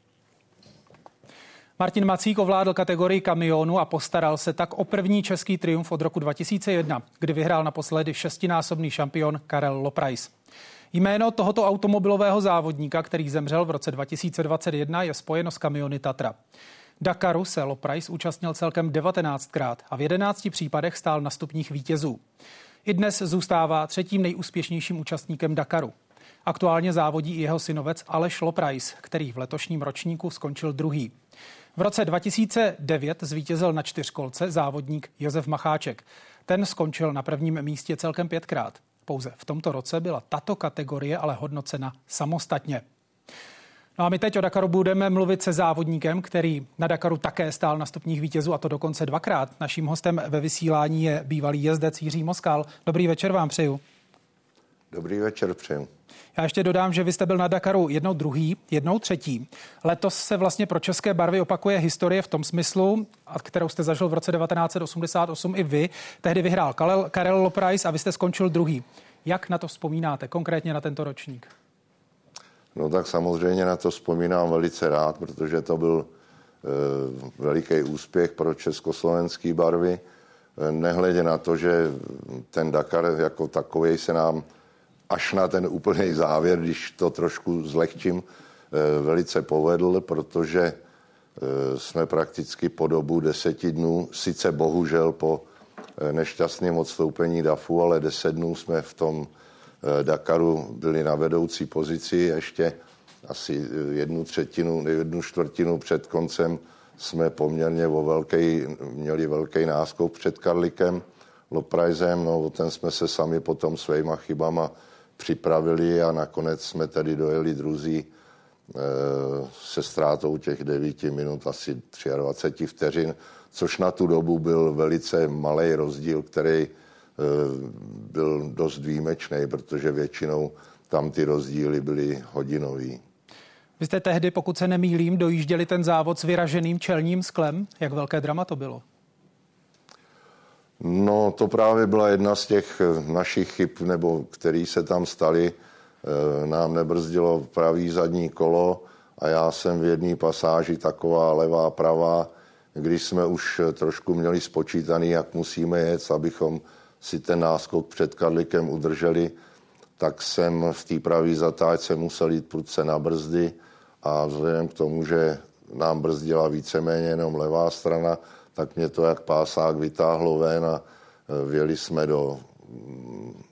Martin Macík ovládl kategorii kamionu a postaral se tak o první český triumf od roku 2001, kdy vyhrál naposledy šestinásobný šampion Karel Loprais. Jméno tohoto automobilového závodníka, který zemřel v roce 2021, je spojeno s kamiony Tatra. Dakaru se Loprais účastnil celkem 19krát a v 11 případech stál na stupních vítězů. I dnes zůstává třetím nejúspěšnějším účastníkem Dakaru. Aktuálně závodí i jeho synovec Aleš Loprais, který v letošním ročníku skončil druhý. V roce 2009 zvítězil na čtyřkolce závodník Josef Macháček. Ten skončil na prvním místě celkem pětkrát. Pouze v tomto roce byla tato kategorie ale hodnocena samostatně. No a my teď o Dakaru budeme mluvit se závodníkem, který na Dakaru také stál na stupních vítězů a to dokonce dvakrát. Naším hostem ve vysílání je bývalý jezdec Jiří Moskal. Dobrý večer vám přeju. Dobrý večer přeju. Já ještě dodám, že vy jste byl na Dakaru jednou druhý, jednou třetí. Letos se vlastně pro české barvy opakuje historie v tom smyslu, kterou jste zažil v roce 1988 i vy. Tehdy vyhrál Karel, Karel a vy jste skončil druhý. Jak na to vzpomínáte, konkrétně na tento ročník? No tak samozřejmě na to vzpomínám velice rád, protože to byl e, veliký úspěch pro československý barvy. E, nehledě na to, že ten Dakar jako takový se nám až na ten úplný závěr, když to trošku zlehčím, eh, velice povedl, protože eh, jsme prakticky po dobu deseti dnů, sice bohužel po eh, nešťastném odstoupení DAFu, ale deset dnů jsme v tom Dakaru byli na vedoucí pozici ještě asi jednu třetinu, jednu čtvrtinu před koncem jsme poměrně o velký, měli velký náskok před Karlikem Loprajzem, no o ten jsme se sami potom svýma chybama připravili a nakonec jsme tedy dojeli druzí eh, se ztrátou těch 9 minut, asi 23 vteřin, což na tu dobu byl velice malý rozdíl, který eh, byl dost výjimečný, protože většinou tam ty rozdíly byly hodinový. Vy jste tehdy, pokud se nemýlím, dojížděli ten závod s vyraženým čelním sklem. Jak velké drama to bylo? No, to právě byla jedna z těch našich chyb, nebo který se tam staly. Nám nebrzdilo pravý zadní kolo a já jsem v jedné pasáži taková levá, pravá, když jsme už trošku měli spočítaný, jak musíme jet, abychom si ten náskok před Karlikem udrželi, tak jsem v té pravé zatáčce musel jít prudce na brzdy a vzhledem k tomu, že nám brzdila víceméně jenom levá strana, tak mě to jak pásák vytáhlo ven a e, vjeli jsme do mm,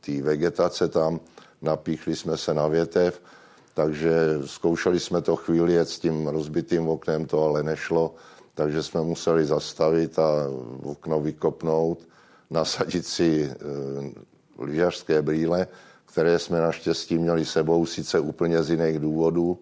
té vegetace tam, napíchli jsme se na větev, takže zkoušeli jsme to chvíli jet s tím rozbitým oknem, to ale nešlo, takže jsme museli zastavit a okno vykopnout, nasadit si e, lyžařské brýle, které jsme naštěstí měli sebou, sice úplně z jiných důvodů,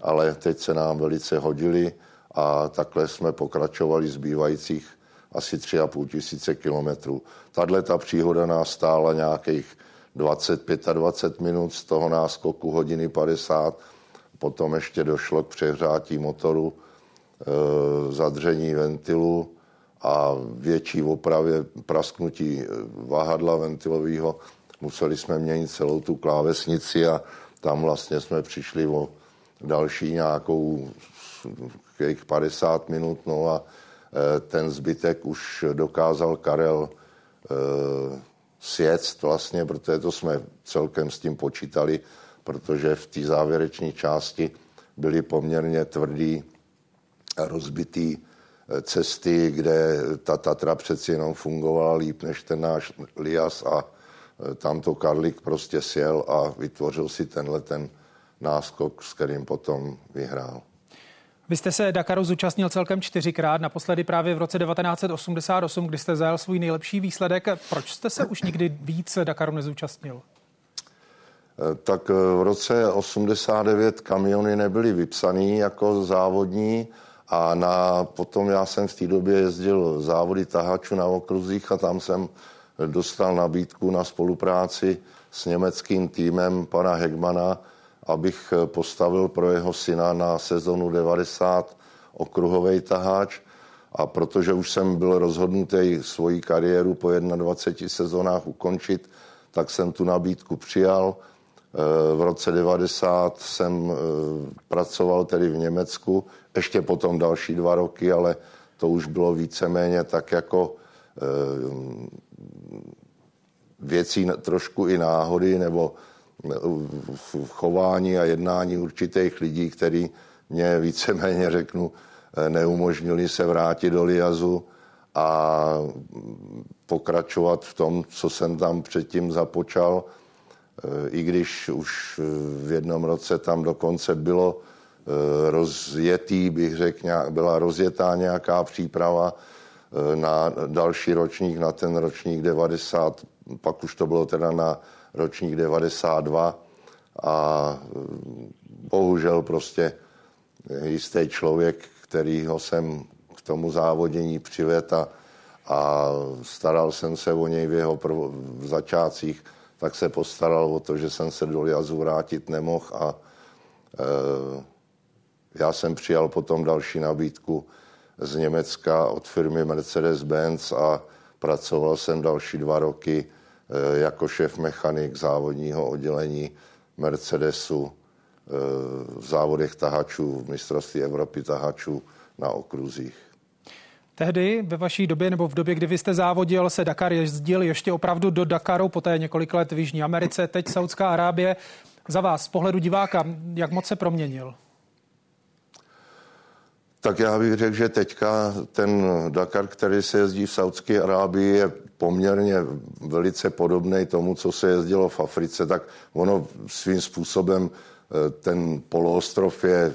ale teď se nám velice hodili a takhle jsme pokračovali zbývajících asi 3,5 tisíce kilometrů. Tahle ta příhoda nás stála nějakých 25 a 20 minut, z toho náskoku hodiny 50. Potom ještě došlo k přehřátí motoru, e, zadření ventilu a větší opravě prasknutí váhadla ventilového. Museli jsme měnit celou tu klávesnici a tam vlastně jsme přišli o další nějakou jejich 50 minut, no a e, ten zbytek už dokázal Karel e, sjet vlastně, protože to jsme celkem s tím počítali, protože v té závěrečné části byly poměrně tvrdý rozbitý e, cesty, kde ta Tatra přeci jenom fungovala líp než ten náš Lias a tam to Karlik prostě sjel a vytvořil si tenhle ten náskok, s kterým potom vyhrál. Vy jste se Dakaru zúčastnil celkem čtyřikrát, naposledy právě v roce 1988, kdy jste zajel svůj nejlepší výsledek. Proč jste se už nikdy víc Dakaru nezúčastnil? Eh, tak eh, v roce 89 kamiony nebyly vypsaný jako závodní a na, potom já jsem v té době jezdil závody tahačů na okruzích a tam jsem dostal nabídku na spolupráci s německým týmem pana Hegmana, abych eh, postavil pro jeho syna na sezonu 90 okruhový taháč. A protože už jsem byl rozhodnutý svoji kariéru po 21 sezónách ukončit, tak jsem tu nabídku přijal. Eh, v roce 90 jsem eh, pracoval tedy v Německu, ještě potom další dva roky, ale to už bylo víceméně tak jako věcí trošku i náhody nebo v chování a jednání určitých lidí, který mě víceméně řeknu, neumožnili se vrátit do Liazu a pokračovat v tom, co jsem tam předtím započal, i když už v jednom roce tam dokonce bylo eh, rozjetý, bych řekl, byla rozjetá nějaká příprava eh, na další ročník, na ten ročník 90, pak už to bylo teda na ročník 92 a mm, bohužel prostě jistý člověk, kterýho jsem k tomu závodění přived a, a staral jsem se o něj v jeho prv, v začátcích, tak se postaral o to, že jsem se do Jazu vrátit nemohl a e, já jsem přijal potom další nabídku z Německa od firmy Mercedes-Benz a pracoval jsem další dva roky jako šéf mechanik závodního oddělení Mercedesu eh, v závodech tahačů, v mistrovství Evropy tahačů na okruzích. Tehdy ve vaší době nebo v době, kdy vy jste závodil, se Dakar jezdil ještě opravdu do Dakaru, poté několik let v Jižní Americe, teď Saudská Arábie. Za vás, z pohledu diváka, jak moc se proměnil? Tak já bych řekl, že teďka ten Dakar, který se jezdí v Saudské Arábii, je poměrně velice podobný tomu, co se jezdilo v Africe, tak ono svým způsobem eh, ten poloostrov je,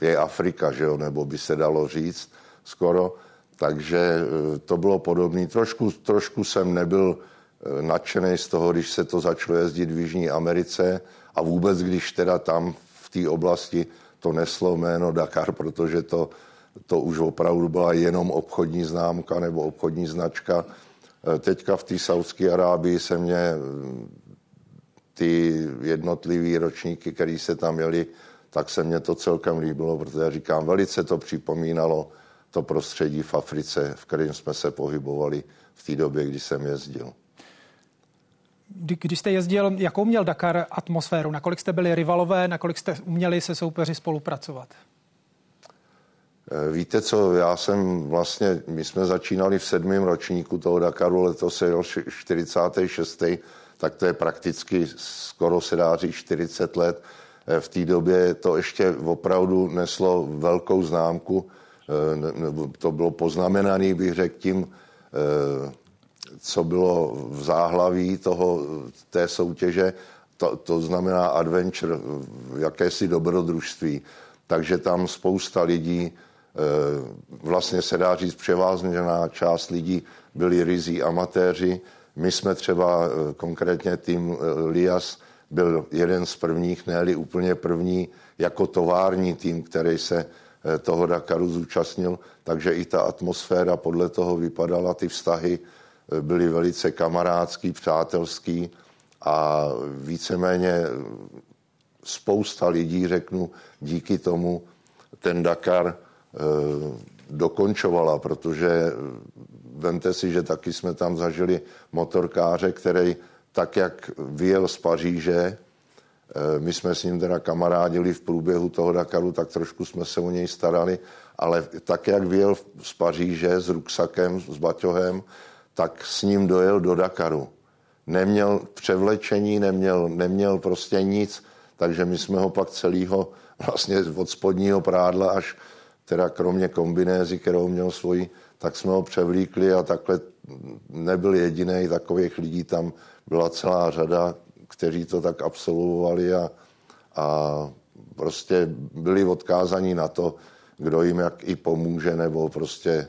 je Afrika, že jo, nebo by se dalo říct skoro. Takže eh, to bylo podobné. Trošku, trošku jsem nebyl eh, nadšený z toho, když se to začalo jezdit v Jižní Americe a vůbec, když teda tam v té oblasti to neslo jméno Dakar, protože to, to už opravdu byla jenom obchodní známka nebo obchodní značka. E, teďka v té Saudské Arábii se mě ty jednotlivé ročníky, které se tam měly, tak se mně to celkem líbilo, protože říkám, velice to připomínalo to prostředí v Africe, v kterém jsme se pohybovali v té době, kdy jsem jezdil. Když jste jezdil, jakou měl Dakar atmosféru? Nakolik jste byli rivalové, nakolik jste uměli se soupeři spolupracovat? Eh, víte co, já jsem vlastně, my jsme začínali v sedmém ročníku toho Dakaru, letos je 46. tak to je prakticky skoro se dá říct 40 let. Eh, v té době to ještě opravdu neslo velkou známku, eh, to bylo poznamenané, bych řekl, tím, co bylo v záhlaví toho, té soutěže, to, to znamená adventure, jakési dobrodružství. Takže tam spousta lidí vlastně se dá říct převázněná část lidí byli rizí amatéři. My jsme třeba eh, konkrétně tým eh, Lias byl jeden z prvních, ne úplně první, jako tovární tým, který se toho Dakaru zúčastnil, takže i ta atmosféra podle toho vypadala, ty vztahy byly velice kamarádský, přátelský a víceméně spousta lidí, řeknu, díky tomu ten Dakar Eh, dokončovala, protože eh, vemte si, že taky jsme tam zažili motorkáře, který tak, jak vyjel z Paříže, eh, my jsme s ním teda kamarádili v průběhu toho Dakaru, tak trošku jsme se o něj starali, ale tak, jak vyjel z Paříže s ruksakem, s baťohem, tak s ním dojel do Dakaru. Neměl převlečení, neměl, neměl prostě nic, takže my jsme ho pak celýho vlastně od spodního prádla až teda kromě kombinézy, kterou měl svoji, tak jsme ho převlíkli a takhle nebyl jediný takových lidí, tam byla celá řada, kteří to tak absolvovali a, a prostě byli odkázaní na to, kdo jim jak i pomůže, nebo prostě,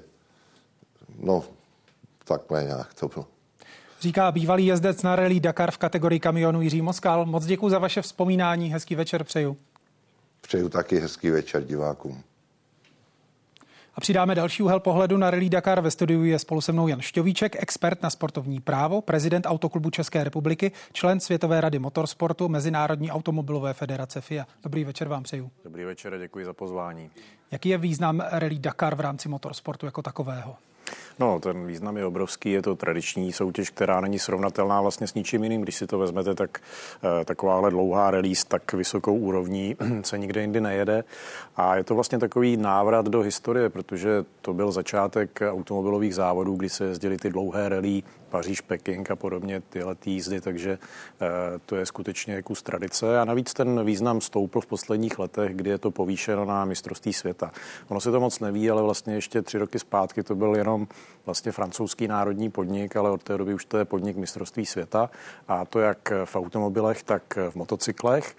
no, takhle nějak to bylo. Říká bývalý jezdec na rally Dakar v kategorii kamionu Jiří Moskal. Moc děkuji za vaše vzpomínání, hezký večer přeju. Přeju taky hezký večer divákům. A přidáme další úhel pohledu na Rally Dakar. Ve studiu je spolu se mnou Jan Šťovíček, expert na sportovní právo, prezident Autoklubu České republiky, člen Světové rady motorsportu, Mezinárodní automobilové federace FIA. Dobrý večer vám přeju. Dobrý večer děkuji za pozvání. Jaký je význam Rally Dakar v rámci motorsportu jako takového? No, ten význam je obrovský, je to tradiční soutěž, která není srovnatelná vlastně s ničím jiným. Když si to vezmete, tak eh, takováhle dlouhá release tak vysokou úrovní se nikde jindy nejede. A je to vlastně takový návrat do historie, protože to byl začátek automobilových závodů, kdy se jezdili ty dlouhé rally Paříž, Peking a podobně tyhle jízdy, takže eh, to je skutečně kus tradice. A navíc ten význam stoupl v posledních letech, kdy je to povýšeno na mistrovství světa. Ono se to moc neví, ale vlastně ještě tři roky zpátky to byl jenom vlastně francouzský národní podnik, ale od té doby už to je podnik mistrovství světa. A to jak v automobilech, tak v motocyklech.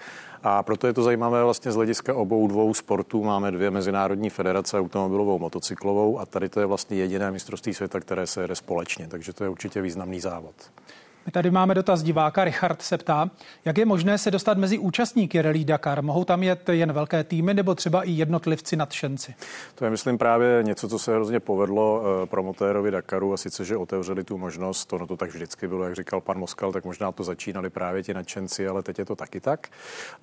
A proto je to zajímavé vlastně z hlediska obou dvou sportů. Máme dvě mezinárodní federace, automobilovou, motocyklovou a tady to je vlastně jediné mistrovství světa, které se jede společně, takže to je určitě významný závod. My tady máme dotaz diváka. Richard se ptá, jak je možné se dostat mezi účastníky Rally Dakar? Mohou tam jet jen velké týmy nebo třeba i jednotlivci nadšenci? To je, myslím, právě něco, co se hrozně povedlo eh, promotérovi Dakaru a sice, že otevřeli tu možnost. Ono to tak vždycky bylo, jak říkal pan Moskal, tak možná to začínali právě ti nadšenci, ale teď je to taky tak.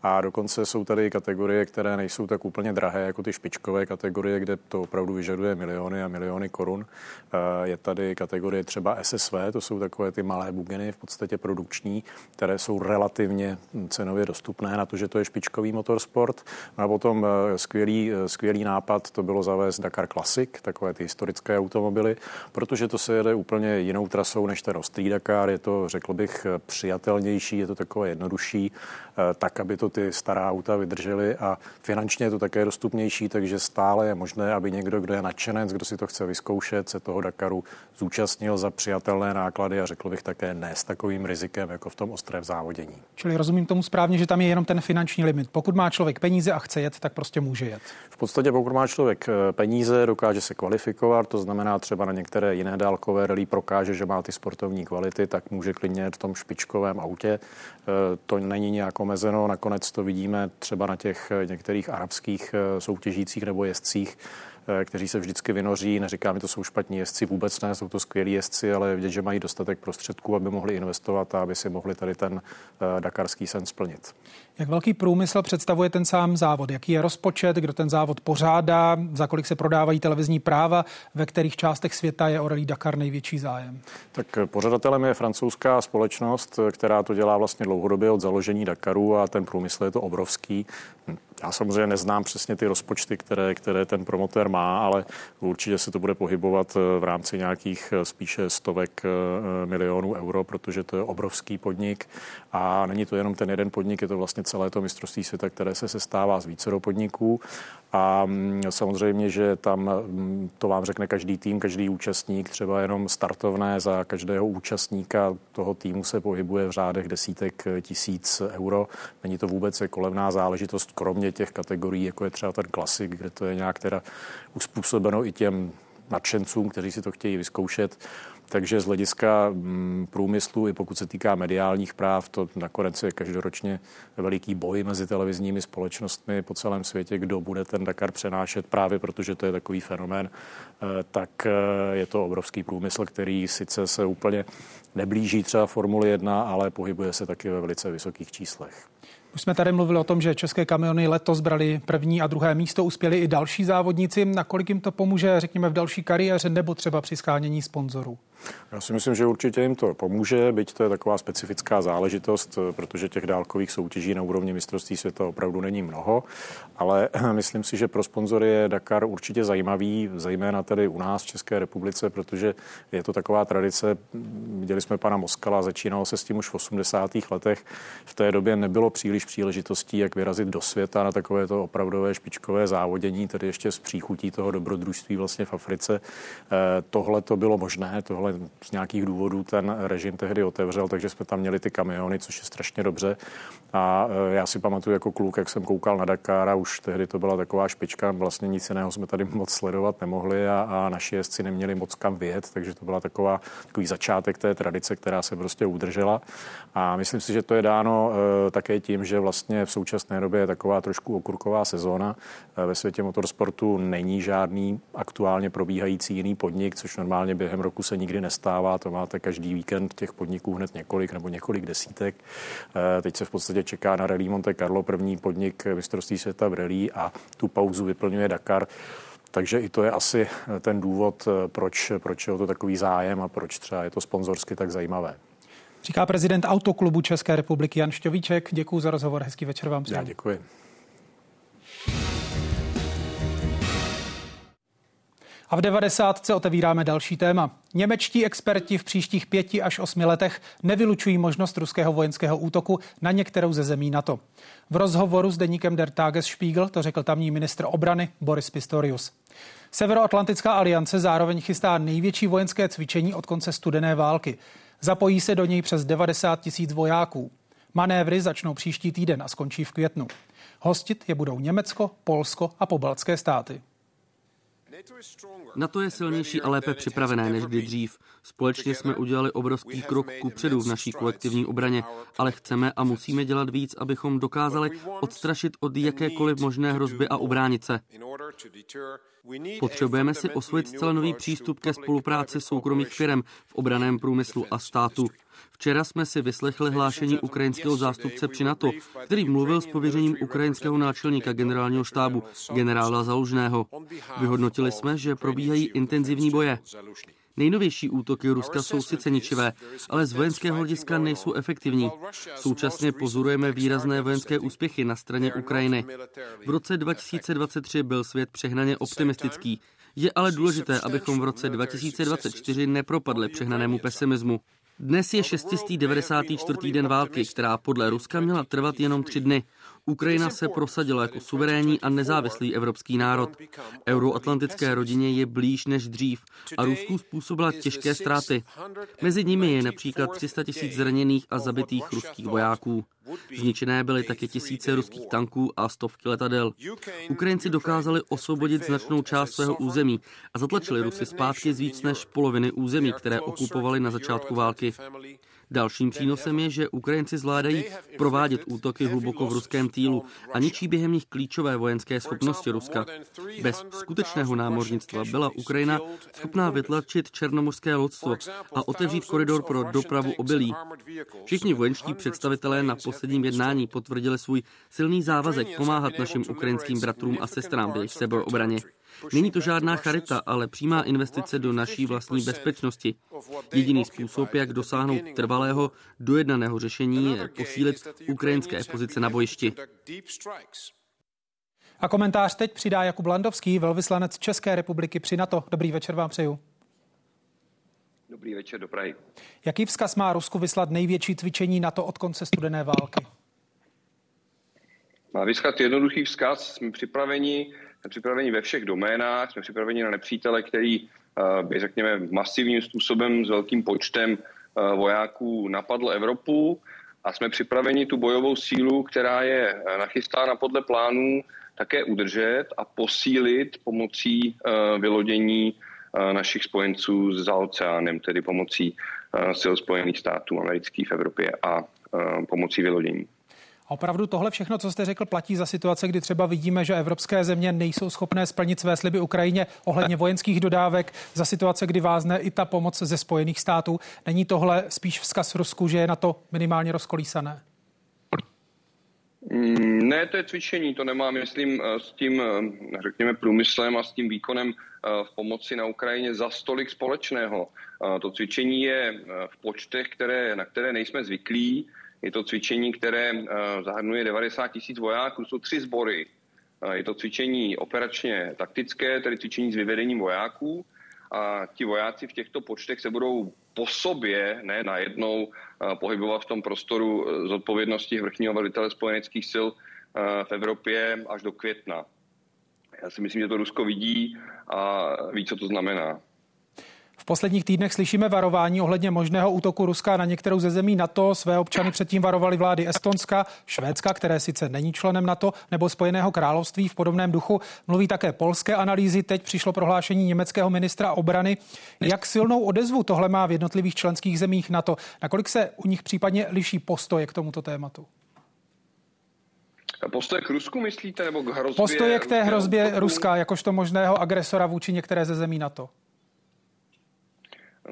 A dokonce jsou tady kategorie, které nejsou tak úplně drahé jako ty špičkové kategorie, kde to opravdu vyžaduje miliony a miliony korun. Eh, je tady kategorie třeba SSV, to jsou takové ty malé bugeny v podstatě produkční, které jsou relativně cenově dostupné na to, že to je špičkový motorsport. No a potom eh, skvělý, eh, skvělý nápad to bylo zavést Dakar Classic, takové ty historické automobily, protože to se jede úplně jinou trasou než ten ostrý Dakar. Je to, řekl bych, přijatelnější, je to takové jednodušší, eh, tak, aby to ty stará auta vydržely a finančně je to také dostupnější, takže stále je možné, aby někdo, kdo je nadšenec, kdo si to chce vyzkoušet, se toho Dakaru zúčastnil za přijatelné náklady a řekl bych také ne s takovým rizikem jako v tom ostrém závodění. Čili rozumím tomu správně, že tam je jenom ten finanční limit. Pokud má člověk peníze a chce jet, tak prostě může jet. V podstatě pokud má člověk eh, peníze, dokáže se kvalifikovat, to znamená třeba na některé jiné dálkové rally prokáže, že má ty sportovní kvality, tak může klidně v tom špičkovém autě. Eh, to není nějak omezeno, nakonec to vidíme třeba na těch eh, některých arabských soutěžících nebo jezdcích, kteří se vždycky vynoří. Neříkám, že to jsou špatní jezdci, vůbec ne, jsou to skvělí jezdci, ale vidět, že mají dostatek prostředků, aby mohli investovat a aby si mohli tady ten dakarský sen splnit. Jak velký průmysl představuje ten sám závod? Jaký je rozpočet, kdo ten závod pořádá, za kolik se prodávají televizní práva, ve kterých částech světa je o Rally Dakar největší zájem? Tak pořadatelem je francouzská společnost, která to dělá vlastně dlouhodobě od založení Dakaru a ten průmysl je to obrovský. Já samozřejmě neznám přesně ty rozpočty, které, které ten promotér má, ale určitě se to bude pohybovat eh, v rámci nějakých eh, spíše stovek eh, milionů euro, protože to je obrovský podnik a není to jenom ten jeden podnik, je to vlastně celé to mistrovství světa, které se sestává z více podniků a mm, samozřejmě, že tam mm, to vám řekne každý tým, každý účastník, třeba jenom startovné za každého účastníka toho týmu se pohybuje v řádech desítek tisíc euro. Není to vůbec jako levná záležitost, kromě těch kategorií, jako je třeba ten klasik, kde to je nějak teda uspůsobeno i těm nadšencům, kteří si to chtějí vyzkoušet. Takže z hlediska mm, průmyslu, i pokud se týká mediálních práv, to nakonec je každoročně veliký boj mezi televizními společnostmi po celém světě, kdo bude ten Dakar přenášet, právě protože to je takový fenomén, eh, tak eh, je to obrovský průmysl, který sice se úplně neblíží třeba Formuli 1, ale pohybuje se taky ve velice vysokých číslech. Už jsme tady mluvili o tom, že české kamiony letos brali první a druhé místo, uspěli i další závodníci. Nakolik jim to pomůže, řekněme, v další kariéře nebo třeba při skánění sponzorů? Já si myslím, že určitě jim to pomůže, byť to je taková specifická záležitost, protože těch dálkových soutěží na úrovni mistrovství světa opravdu není mnoho, ale myslím si, že pro sponzory je Dakar určitě zajímavý, zejména tedy u nás v České republice, protože je to taková tradice. Viděli jsme pana Moskala, začínalo se s tím už v 80. letech. V té době nebylo příliš příležitostí, jak vyrazit do světa na takové to opravdové špičkové závodění, tedy ještě s příchutí toho dobrodružství vlastně v Africe. Eh, tohle to bylo možné, tohle z nějakých důvodů ten režim tehdy otevřel, takže jsme tam měli ty kamiony, což je strašně dobře. A e, já si pamatuju jako kluk, jak jsem koukal na Dakar a už tehdy to byla taková špička, vlastně nic jiného jsme tady moc sledovat nemohli a, a naši jezdci neměli moc kam vyjet, takže to byla taková, takový začátek té tradice, která se prostě udržela. A myslím si, že to je dáno e, také tím, že vlastně v současné době je taková trošku okurková sezóna. E, ve světě motorsportu není žádný aktuálně probíhající jiný podnik, což normálně během roku se nikdy nestává. To máte každý víkend těch podniků hned několik nebo několik desítek. Eh, teď se v podstatě čeká na Rally Monte Carlo, první podnik mistrovství světa v rally a tu pauzu vyplňuje Dakar. Takže i to je asi ten důvod, proč, proč je o to takový zájem a proč třeba je to sponzorsky tak zajímavé. Říká prezident Autoklubu České republiky Jan Šťovíček. Děkuji za rozhovor, hezký večer vám. Já děkuji. A v 90. otevíráme další téma. Němečtí experti v příštích pěti až osmi letech nevylučují možnost ruského vojenského útoku na některou ze zemí NATO. V rozhovoru s deníkem Der Tagesspiegel to řekl tamní ministr obrany Boris Pistorius. Severoatlantická aliance zároveň chystá největší vojenské cvičení od konce studené války. Zapojí se do něj přes 90 tisíc vojáků. Manévry začnou příští týden a skončí v květnu. Hostit je budou Německo, Polsko a pobaltské státy. Na to je silnější a lépe připravené než kdy dřív. Společně jsme udělali obrovský krok ku předu v naší kolektivní obraně, ale chceme a musíme dělat víc, abychom dokázali odstrašit od jakékoliv možné hrozby a ubránit se. Potřebujeme si osvojit celý nový přístup ke spolupráci soukromých firm v obraném průmyslu a státu. Včera jsme si vyslechli hlášení ukrajinského zástupce při NATO, který mluvil s pověřením ukrajinského náčelníka generálního štábu, generála Zalužného. Vyhodnotili jsme, že probíhají intenzivní boje. Nejnovější útoky Ruska jsou sice ničivé, ale z vojenského hlediska nejsou efektivní. Současně pozorujeme výrazné vojenské úspěchy na straně Ukrajiny. V roce 2023 byl svět přehnaně optimistický. Je ale důležité, abychom v roce 2024 nepropadli přehnanému pesimismu. Dnes je 694. den války, která podle Ruska měla trvat jenom tři dny. Ukrajina se prosadila jako suverénní a nezávislý evropský národ. Euroatlantické rodině je blíž než dřív a Rusku způsobila těžké ztráty. Mezi nimi je například 300 tisíc zraněných a zabitých ruských vojáků. Zničené byly také tisíce ruských tanků a stovky letadel. Ukrajinci dokázali osvobodit značnou část svého území a zatlačili Rusy zpátky z víc než poloviny území, které okupovali na začátku války. Dalším přínosem je, že Ukrajinci zvládají provádět útoky hluboko v ruském týlu a ničí během nich klíčové vojenské schopnosti Ruska. Bez skutečného námořnictva byla Ukrajina schopná vytlačit černomorské lodstvo a otevřít koridor pro dopravu obilí. Všichni vojenští představitelé na posledním jednání potvrdili svůj silný závazek pomáhat našim ukrajinským bratrům a sestrám v jejich sebeobraně. Není to žádná charita, ale přímá investice do naší vlastní bezpečnosti. Jediný způsob, jak dosáhnout trvalého, dojednaného řešení, je posílit ukrajinské pozice na bojišti. A komentář teď přidá Jakub Landovský, velvyslanec České republiky při NATO. Dobrý večer vám přeju. Dobrý večer do Prahy. Jaký vzkaz má Rusku vyslat největší cvičení NATO od konce studené války? Má vyslat jednoduchý vzkaz. Jsme připraveni jsme připraveni ve všech doménách, jsme připraveni na nepřítele, který eh, by, řekněme, masivním způsobem s velkým počtem eh, vojáků napadl Evropu a jsme připraveni tu bojovou sílu, která je eh, nachystána podle plánů, také udržet a posílit pomocí vylodění našich spojenců za oceánem, tedy pomocí sil Spojených států amerických v Evropě a pomocí vylodění. Opravdu tohle všechno, co jste řekl, platí za situace, kdy třeba vidíme, že evropské země nejsou schopné splnit své sliby Ukrajině ohledně vojenských dodávek, za situace, kdy vázne i ta pomoc ze Spojených států. Není tohle spíš vzkaz Rusku, že je na to minimálně rozkolísané? Mm, ne, to je cvičení, to nemá, myslím, eh, s tím, eh, řekněme, průmyslem a s tím výkonem eh, v pomoci na Ukrajině za stolik společného. To cvičení je v počtech, které, na které nejsme zvyklí. Je to cvičení, které eh, zahrnuje 90 tisíc vojáků, jsou tři sbory. Eh, je to cvičení operačně taktické, tedy cvičení s vyvedením vojáků. A ti vojáci v těchto počtech se budou po sobě, ne najednou, eh, pohybovat v tom prostoru zodpovědnosti vrchního velitele spojeneckých sil v Evropě až do května. Já si myslím, že to Rusko vidí a ví, co to znamená. V posledních týdnech slyšíme varování ohledně možného útoku Ruska na některou ze zemí NATO. Své občany předtím varovali vlády Estonska, Švédska, které sice není členem NATO, nebo Spojeného království v podobném duchu. Mluví také polské analýzy. Teď přišlo prohlášení německého ministra obrany. Jak silnou odezvu tohle má v jednotlivých členských zemích NATO? Nakolik se u nich případně liší postoje k tomuto tématu? Postoje k Rusku myslíte, nebo k hrozbě? Postoje k té hrozbě Ruska, jakožto možného agresora vůči některé ze zemí NATO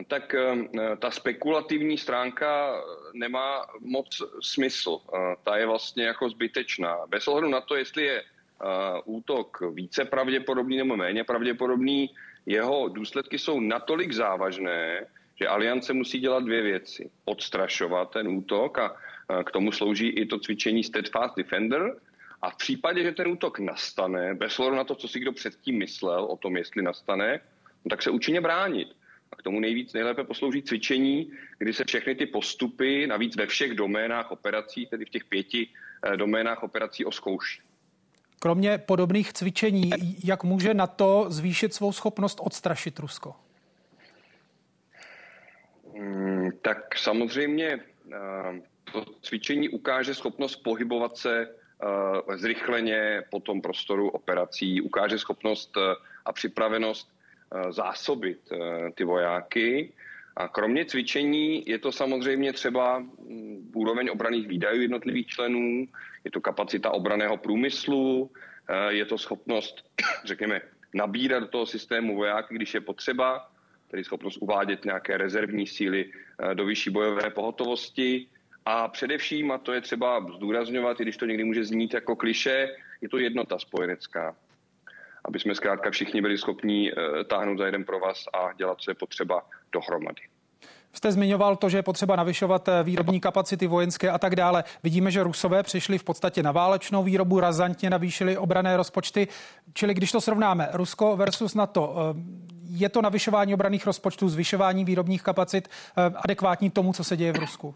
tak eh, ta spekulativní stránka nemá moc smysl. Eh, ta je vlastně jako zbytečná. Bez ohledu na to, jestli je eh, útok více pravděpodobný nebo méně pravděpodobný, jeho důsledky jsou natolik závažné, že aliance musí dělat dvě věci. Odstrašovat ten útok a k tomu slouží i to cvičení Steadfast Defender. A v případě, že ten útok nastane, bez ohledu na to, co si kdo předtím myslel o tom, jestli nastane, tak se účinně bránit. A k tomu nejvíc nejlépe poslouží cvičení, kdy se všechny ty postupy, navíc ve všech doménách operací, tedy v těch pěti eh, doménách operací, oskouší. Kromě podobných cvičení, jak může na to zvýšit svou schopnost odstrašit Rusko? Hmm, tak samozřejmě eh, to cvičení ukáže schopnost pohybovat se eh, zrychleně po tom prostoru operací, ukáže schopnost a připravenost zásobit eh, ty vojáky. A kromě cvičení je to samozřejmě třeba mm, úroveň obraných výdajů jednotlivých členů, je to kapacita obraného průmyslu, eh, je to schopnost, řekněme, nabírat do toho systému vojáky, když je potřeba, tedy schopnost uvádět nějaké rezervní síly do vyšší bojové pohotovosti. A především, a to je třeba zdůrazňovat, i když to někdy může znít jako kliše, je to jednota spojenecká aby jsme zkrátka všichni byli schopni eh, táhnout za jeden provaz a dělat, co je potřeba dohromady. Jste zmiňoval to, že je potřeba navyšovat eh, výrobní kapacity vojenské a tak dále. Vidíme, že Rusové přišli v podstatě na válečnou výrobu, razantně navýšili obrané rozpočty. Čili když to srovnáme, Rusko versus NATO, eh, je to navyšování obraných rozpočtů, zvyšování výrobních kapacit adekvátní tomu, co se děje v Rusku?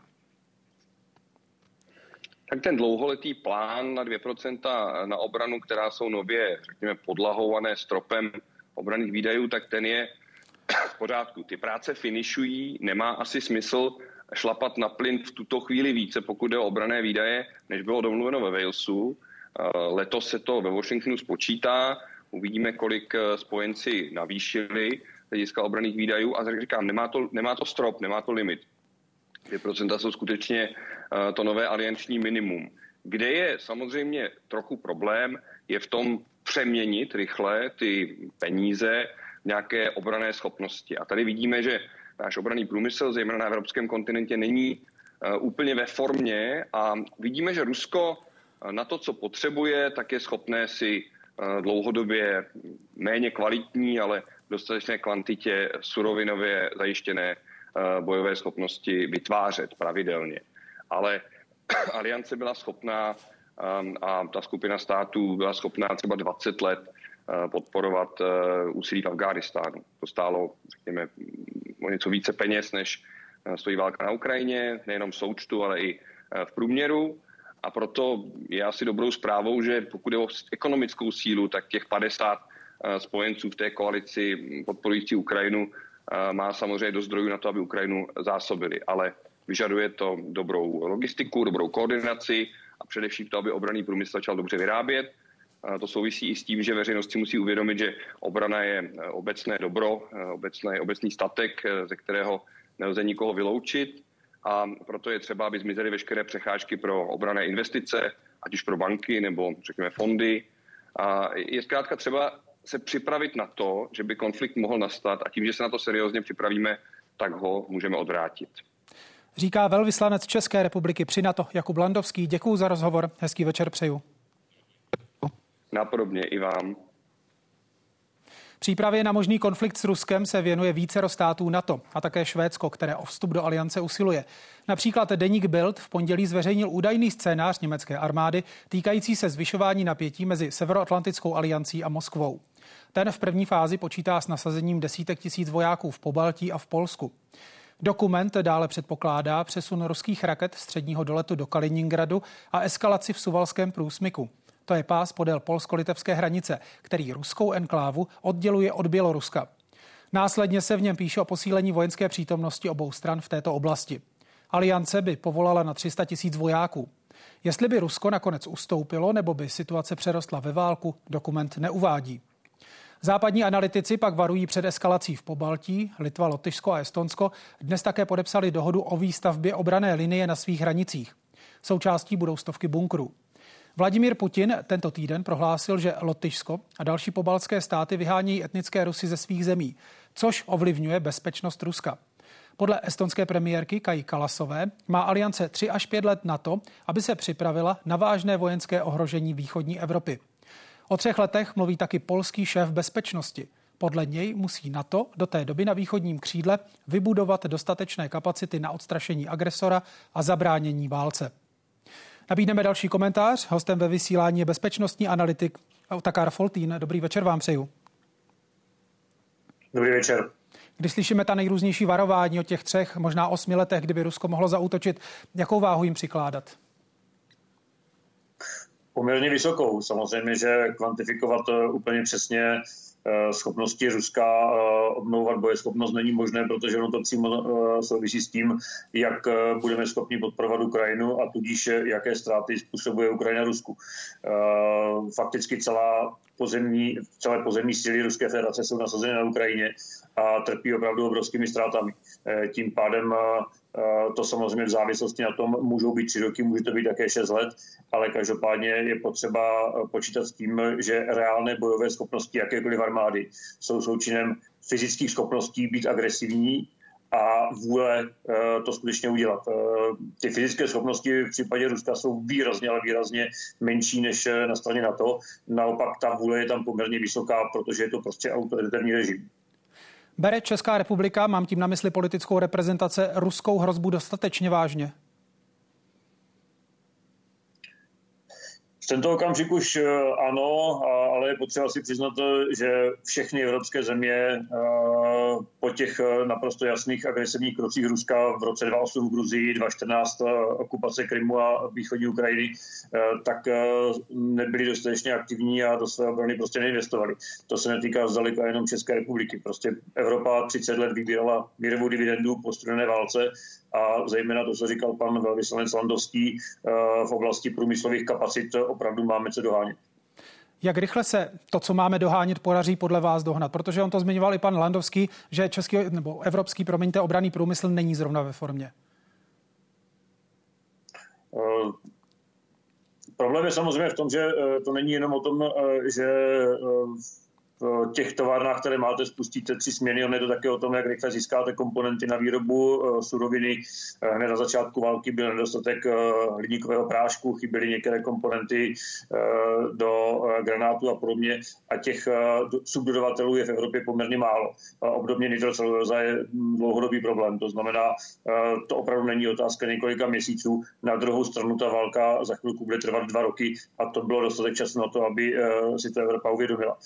Tak ten dlouholetý plán na 2% na obranu, která jsou nově, řekněme, podlahované stropem obraných výdajů, tak ten je v pořádku. Ty práce finišují, nemá asi smysl šlapat na plyn v tuto chvíli více, pokud jde o obrané výdaje, než bylo domluveno ve Walesu. Eh, letos se to ve Washingtonu spočítá, uvidíme, kolik eh, spojenci navýšili hlediska obraných výdajů a říkám, nemá to, nemá to strop, nemá to limit. 2% jsou skutečně uh, to nové alianční minimum. Kde je samozřejmě trochu problém, je v tom přeměnit rychle ty peníze v nějaké obrané schopnosti. A tady vidíme, že náš obraný průmysl, zejména na evropském kontinentě, není uh, úplně ve formě a vidíme, že Rusko na to, co potřebuje, tak je schopné si dlouhodobě méně kvalitní, ale dostatečné kvantitě surovinově zajištěné bojové schopnosti vytvářet pravidelně. Ale aliance byla schopná a ta skupina států byla schopná třeba 20 let podporovat úsilí v Afghánistánu. To stálo, řekněme, o něco více peněz, než stojí válka na Ukrajině, nejenom v součtu, ale i v průměru. A proto je asi dobrou zprávou, že pokud je o ekonomickou sílu, tak těch 50 eh, spojenců v té koalici podporující Ukrajinu eh, má samozřejmě dost zdrojů na to, aby Ukrajinu zásobili. Ale vyžaduje to dobrou logistiku, dobrou koordinaci a především to, aby obraný průmysl začal dobře vyrábět. To souvisí i s tím, že veřejnost si musí uvědomit, že obrana je eh, obecné dobro, obecné, obecný statek, ze kterého nelze nikoho vyloučit a proto je třeba, aby zmizely veškeré přecházky pro obrané investice, ať už pro banky nebo řekněme fondy. A je zkrátka třeba se připravit na to, že by konflikt mohl nastat a tím, že se na to seriózně připravíme, tak ho můžeme odvrátit. Říká velvyslanec České republiky při NATO Jakub Landovský. Děkuji za rozhovor. Hezký večer přeju. Napodobně i vám. Přípravě na možný konflikt s Ruskem se věnuje více států NATO a také Švédsko, které o vstup do aliance usiluje. Například deník Bild v pondělí zveřejnil údajný scénář německé armády týkající se zvyšování napětí mezi Severoatlantickou aliancí a Moskvou. Ten v první fázi počítá s nasazením desítek tisíc vojáků v Pobaltí a v Polsku. Dokument dále předpokládá přesun ruských raket středního doletu do Kaliningradu a eskalaci v Suvalském průsmyku. To je pás podél polsko-litevské hranice, který ruskou enklávu odděluje od Běloruska. Následně se v něm píše o posílení vojenské přítomnosti obou stran v této oblasti. Aliance by povolala na 300 tisíc vojáků. Jestli by Rusko nakonec ustoupilo nebo by situace přerostla ve válku, dokument neuvádí. Západní analytici pak varují před eskalací v Pobaltí. Litva, Lotyšsko a Estonsko dnes také podepsali dohodu o výstavbě obrané linie na svých hranicích. Součástí budou stovky bunkrů. Vladimír Putin tento týden prohlásil, že Lotyšsko a další pobaltské státy vyhánějí etnické Rusy ze svých zemí, což ovlivňuje bezpečnost Ruska. Podle estonské premiérky Kai Kalasové má aliance 3 až 5 let na to, aby se připravila na vážné vojenské ohrožení východní Evropy. O třech letech mluví taky polský šéf bezpečnosti. Podle něj musí NATO do té doby na východním křídle vybudovat dostatečné kapacity na odstrašení agresora a zabránění válce. Nabídneme další komentář. Hostem ve vysílání je bezpečnostní analytik Otakar Foltín. Dobrý večer vám přeju. Dobrý večer. Když slyšíme ta nejrůznější varování o těch třech, možná osmi letech, kdyby Rusko mohlo zautočit, jakou váhu jim přikládat? Poměrně vysokou. Samozřejmě, že kvantifikovat eh, úplně přesně Eh, schopnosti Ruska eh, obnovovat bojeschopnost není možné, protože ono to přímo souvisí s tím, jak budeme schopni podporovat Ukrajinu a tudíž jaké ztráty způsobuje Ukrajina Rusku. Fakticky celá pozemní, celé pozemní síly Ruské federace jsou nasazeny na Ukrajině a trpí opravdu obrovskými ztrátami. Tím pádem to samozřejmě v závislosti na tom můžou být tři roky, může to být také šest let, ale každopádně je potřeba počítat s tím, že reálné bojové schopnosti jakékoliv armády jsou součinem fyzických schopností být agresivní a vůle to skutečně udělat. Ty fyzické schopnosti v případě Ruska jsou výrazně, ale výrazně menší než na straně NATO. Naopak ta vůle je tam poměrně vysoká, protože je to prostě autoritativní režim. Bere Česká republika, mám tím na mysli politickou reprezentace, ruskou hrozbu dostatečně vážně? V tento okamžik už eh, ano, ale je potřeba si přiznat, eh, že všechny evropské země eh, po těch naprosto jasných agresivních krocích Ruska v roce 2008 v Gruzii, 2014 okupace Krymu a východní Ukrajiny, tak nebyli dostatečně aktivní a do své obrany prostě neinvestovali. To se netýká zdaleka jenom České republiky. Prostě Evropa 30 let vybírala mírovou dividendu po studené válce a zejména to, co říkal pan velvyslanec Landovský eh, v oblasti průmyslových kapacit, opravdu máme co dohánět. Jak rychle se to, co máme dohánět, podaří podle vás dohnat? Protože on to zmiňoval i pan Landovský, že český nebo evropský, promiňte, obraný průmysl není zrovna ve formě. Problém je samozřejmě v tom, že to není jenom o tom, že v těch továrnách, které máte, spustíte tři směny. On je to také o tom, jak rychle získáte komponenty na výrobu eh, suroviny. Eh, hned na začátku války byl nedostatek eh, hliníkového prášku, chyběly některé komponenty do granátu a podobně a těch subdodavatelů je v Evropě poměrně málo. Obdobně nitroceluloza je dlouhodobý problém, to znamená, to opravdu není otázka několika měsíců. Na druhou stranu ta válka za chvilku bude trvat dva roky a to bylo dostatek času na to, aby si to Evropa uvědomila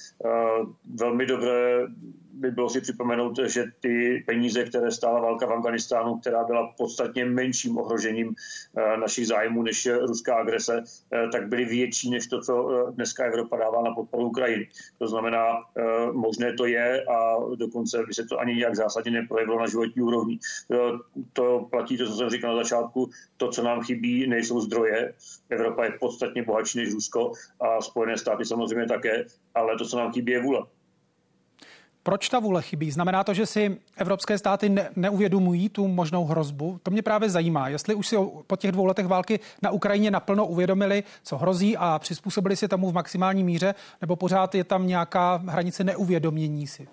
velmi dobré by bylo si připomenout, že ty peníze, které stála válka v Afganistánu, která byla podstatně menším ohrožením eh, našich zájmů než ruská agrese, eh, tak byly větší než to, co eh, dneska Evropa dává na podporu Ukrajiny. To znamená, možné to je a dokonce by se to ani nějak zásadně neprojevilo na životní úrovni. To platí to, co jsem říkal na začátku. To, co nám chybí, nejsou zdroje. Evropa je podstatně bohatší než Rusko a Spojené státy samozřejmě také, ale to, co nám chybí, je vůle. Proč ta vůle chybí? Znamená to, že si evropské státy ne, neuvědomují tu možnou hrozbu? To mě právě zajímá. Jestli už si po těch dvou letech války na Ukrajině naplno uvědomili, co hrozí a přizpůsobili si tomu v maximální míře, nebo pořád je tam nějaká hranice neuvědomění si?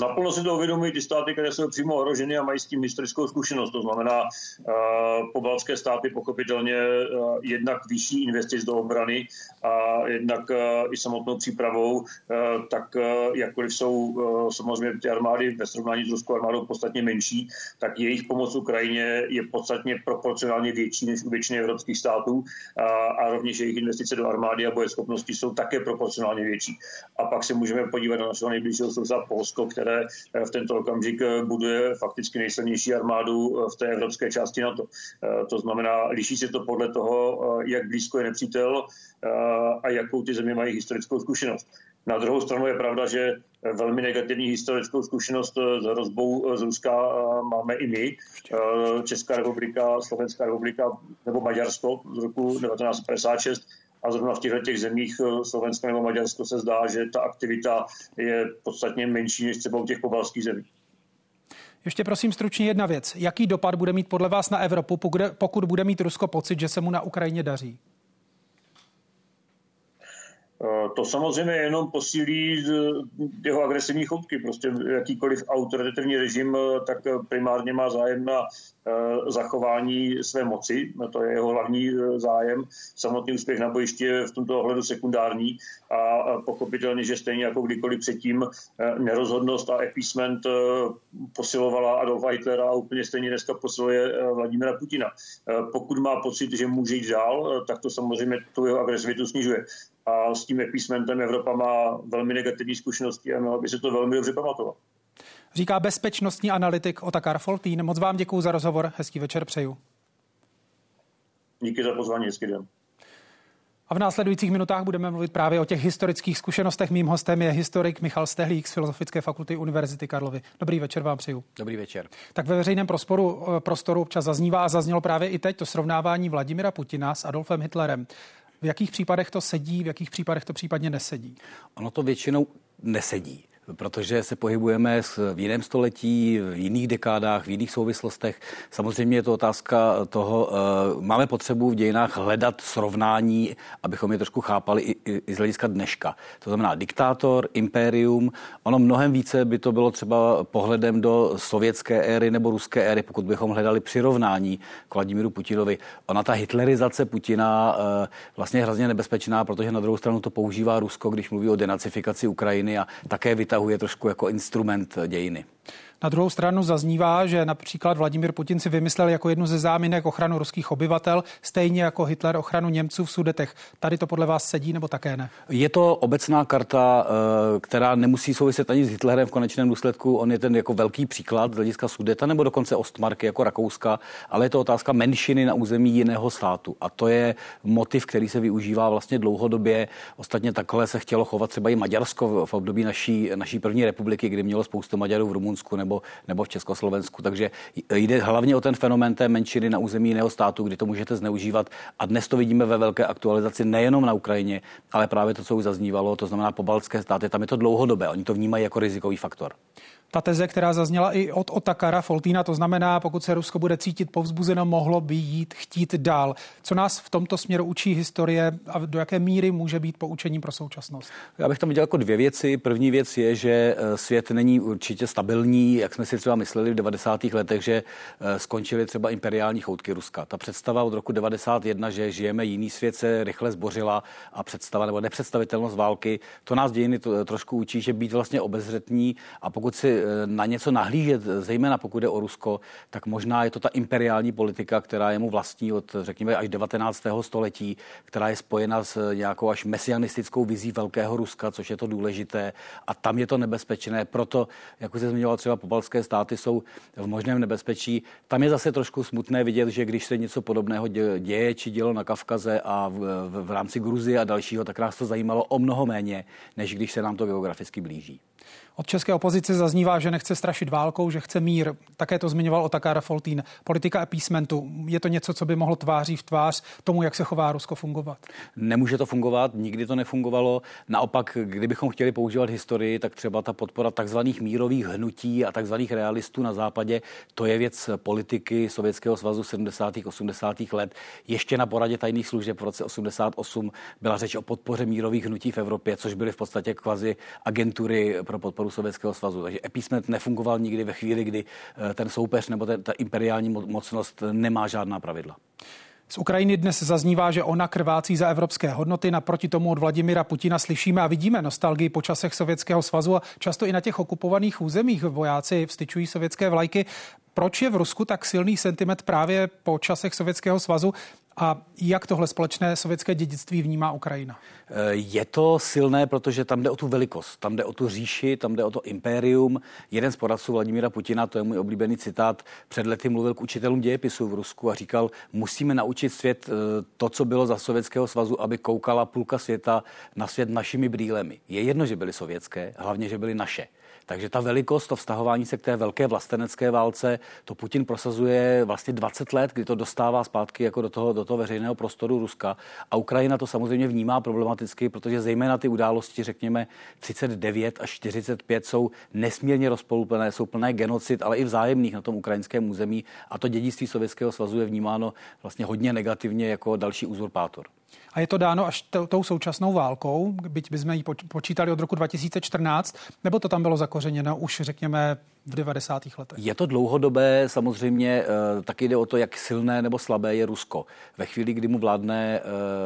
Naplno si to uvědomují ty státy, které jsou přímo ohroženy a mají s tím historickou zkušenost. To znamená, uh, pobaltské státy pochopitelně uh, jednak vyšší investic do obrany a jednak uh, i samotnou přípravou, tak jakkoliv jsou samozřejmě ty armády ve srovnání s ruskou armádou podstatně menší, tak jejich pomoc Ukrajině je podstatně proporcionálně větší než u většiny evropských států a rovněž jejich investice do armády a bojeschopnosti jsou také proporcionálně větší. A pak se můžeme podívat na našeho nejbližšího souseda Polsko, které eh, v tento okamžik eh, buduje fakticky nejsilnější armádu eh, v té evropské části NATO. To znamená, liší se to podle toho, jak blízko je nepřítel a jakou ty země mají historickou zkušenost. Na druhou stranu je pravda, že velmi negativní historickou zkušenost s hrozbou z Ruska máme i my. Česká republika, Slovenská republika nebo Maďarsko z roku 1956 a zrovna v těchto těch zemích eh, Slovensko nebo Maďarsko se zdá, že ta aktivita je podstatně menší než třeba u těch pobalských zemí. Ještě prosím stručně jedna věc. Jaký dopad bude mít podle vás na Evropu, pokud bude mít Rusko pocit, že se mu na Ukrajině daří? Eh, to samozřejmě jenom posílí jeho agresivní chopky. Prostě jakýkoliv autoritativní režim eh, tak primárně má zájem na Eh, zachování své moci, to je jeho hlavní eh, zájem. Samotný úspěch na bojišti je v tomto ohledu sekundární a pochopitelně, že stejně jako kdykoliv předtím eh, nerozhodnost a appeasement posilovala Adolfa Hitlera a úplně stejně dneska posiluje Vladimira Putina. Pokud má pocit, že může jít dál, tak to samozřejmě tu jeho agresivitu snižuje. A s tím appeasementem Evropa má velmi negativní zkušenosti a měla by se to velmi dobře pamatovat říká bezpečnostní analytik Otakar Foltín. Moc vám děkuji za rozhovor, hezký večer přeju. Díky za pozvání, hezký den. A v následujících minutách budeme mluvit právě o těch historických zkušenostech. Mým hostem je historik Michal Stehlík z Filozofické fakulty Univerzity Karlovy. Dobrý večer vám přeju. Dobrý večer. Tak ve veřejném prostoru, eh, prostoru občas zaznívá a zaznělo právě i teď to srovnávání Vladimira Putina s Adolfem Hitlerem. V jakých případech to sedí, v jakých případech to případně nesedí? Ono to většinou nesedí protože se pohybujeme v jiném století, v jiných dekádách, v jiných souvislostech. Samozřejmě je to otázka toho, eh, máme potřebu v dějinách hledat srovnání, abychom je trošku chápali i, i z hlediska dneška. To znamená diktátor, impérium, ono mnohem více by to bylo třeba pohledem do sovětské éry nebo ruské éry, pokud bychom hledali přirovnání k Vladimíru Putinovi. Ona ta hitlerizace Putina eh, vlastně je hrozně nebezpečná, protože na druhou stranu to používá Rusko, když mluví o denacifikaci Ukrajiny a také vytahuje trošku jako instrument dějiny. Na druhou stranu zaznívá, že například Vladimír Putin si vymyslel jako jednu ze záminek ochranu ruských obyvatel, stejně jako Hitler ochranu Němců v Sudetech. Tady to podle vás sedí nebo také ne? Je to obecná karta, eh, která nemusí souviset ani s Hitlerem v konečném důsledku. On je ten jako velký příklad z hlediska Sudeta nebo dokonce Ostmarky jako Rakouska, ale je to otázka menšiny na území jiného státu. A to je motiv, který se využívá vlastně dlouhodobě. Ostatně takhle se chtělo chovat třeba i Maďarsko v období naší, naší první republiky, kdy mělo spoustu Maďarů v Rumunsku nebo nebo, v Československu. Takže jde hlavně o ten fenomén té menšiny na území jiného státu, kdy to můžete zneužívat. A dnes to vidíme ve velké aktualizaci nejenom na Ukrajině, ale právě to, co už zaznívalo, to znamená pobaltské státy. Tam je to dlouhodobé. Oni to vnímají jako rizikový faktor. Ta teze, která zazněla i od Otakara Foltína, to znamená, pokud se Rusko bude cítit povzbuzeno, mohlo by jít chtít dál. Co nás v tomto směru učí historie a do jaké míry může být poučením pro současnost? Já bych tam viděl jako dvě věci. První věc je, že eh, svět není určitě stabilní, jak jsme si třeba mysleli v 90. letech, že eh, skončily třeba imperiální choutky Ruska. Ta představa od roku 91, že žijeme jiný svět, se rychle zbořila a představa nebo nepředstavitelnost války, to nás dějiny to, trošku učí, že být vlastně obezřetní a pokud si eh, na něco nahlížet, zejména pokud jde o Rusko, tak možná je to ta imperiální politika, která je mu vlastní od, řekněme, až 19. století, která je spojena s nějakou až mesianistickou vizí velkého Ruska, což je to důležité a tam je to nebezpečné. Proto, jak už se zmiňoval, třeba pobalské státy jsou v možném nebezpečí. Tam je zase trošku smutné vidět, že když se něco podobného děje či dělo na Kavkaze a v, v, v rámci Gruzie a dalšího, tak nás to zajímalo o mnoho méně, než když se nám to geograficky blíží. Od české opozice zaznívá, že nechce strašit válkou, že chce mír. Také to zmiňoval Otakar Foltín. Politika appeasementu. Je to něco, co by mohlo tváří v tvář tomu, jak se chová Rusko fungovat? Nemůže to fungovat, nikdy to nefungovalo. Naopak, kdybychom chtěli používat historii, tak třeba ta podpora takzvaných mírových hnutí a takzvaných realistů na západě, to je věc politiky Sovětského svazu 70. 80. let. Ještě na poradě tajných služeb v roce 88 byla řeč o podpoře mírových hnutí v Evropě, což byly v podstatě kvazi agentury pro podporu Sovětského svazu. Takže epísment nefungoval nikdy ve chvíli, kdy eh, ten soupeř nebo ta imperiální mocnost nemá žádná pravidla. Z Ukrajiny dnes zaznívá, že ona krvácí za evropské hodnoty. Naproti tomu od Vladimira Putina slyšíme a vidíme nostalgii po časech Sovětského svazu a často i na těch okupovaných územích vojáci vstyčují sovětské vlajky. Proč je v Rusku tak silný sentiment právě po časech Sovětského svazu a jak tohle společné sovětské dědictví vnímá Ukrajina? Je to silné, protože tam jde o tu velikost, tam jde o tu říši, tam jde o to impérium. Jeden z poradců Vladimíra Putina, to je můj oblíbený citát, před lety mluvil k učitelům dějepisu v Rusku a říkal, musíme naučit svět eh, to, co bylo za Sovětského svazu, aby koukala půlka světa na svět našimi brýlemi. Je jedno, že byly sovětské, hlavně, že byly naše. Takže ta velikost, to vztahování se k té velké vlastenecké válce, to Putin prosazuje vlastně 20 let, kdy to dostává zpátky jako do toho, do toho veřejného prostoru Ruska. A Ukrajina to samozřejmě vnímá problematicky, protože zejména ty události, řekněme 39 až 45, jsou nesmírně rozpoluplné, jsou plné genocid, ale i vzájemných na tom ukrajinském území. A to dědictví Sovětského svazu je vnímáno vlastně hodně negativně jako další uzurpátor. A je to dáno až tou současnou válkou, byť bychom ji počítali od roku 2014, nebo to tam bylo zakořeněno už, řekněme, v 90. letech? Je to dlouhodobé, samozřejmě eh, taky jde o to, jak silné nebo slabé je Rusko. Ve chvíli, kdy mu vládne eh,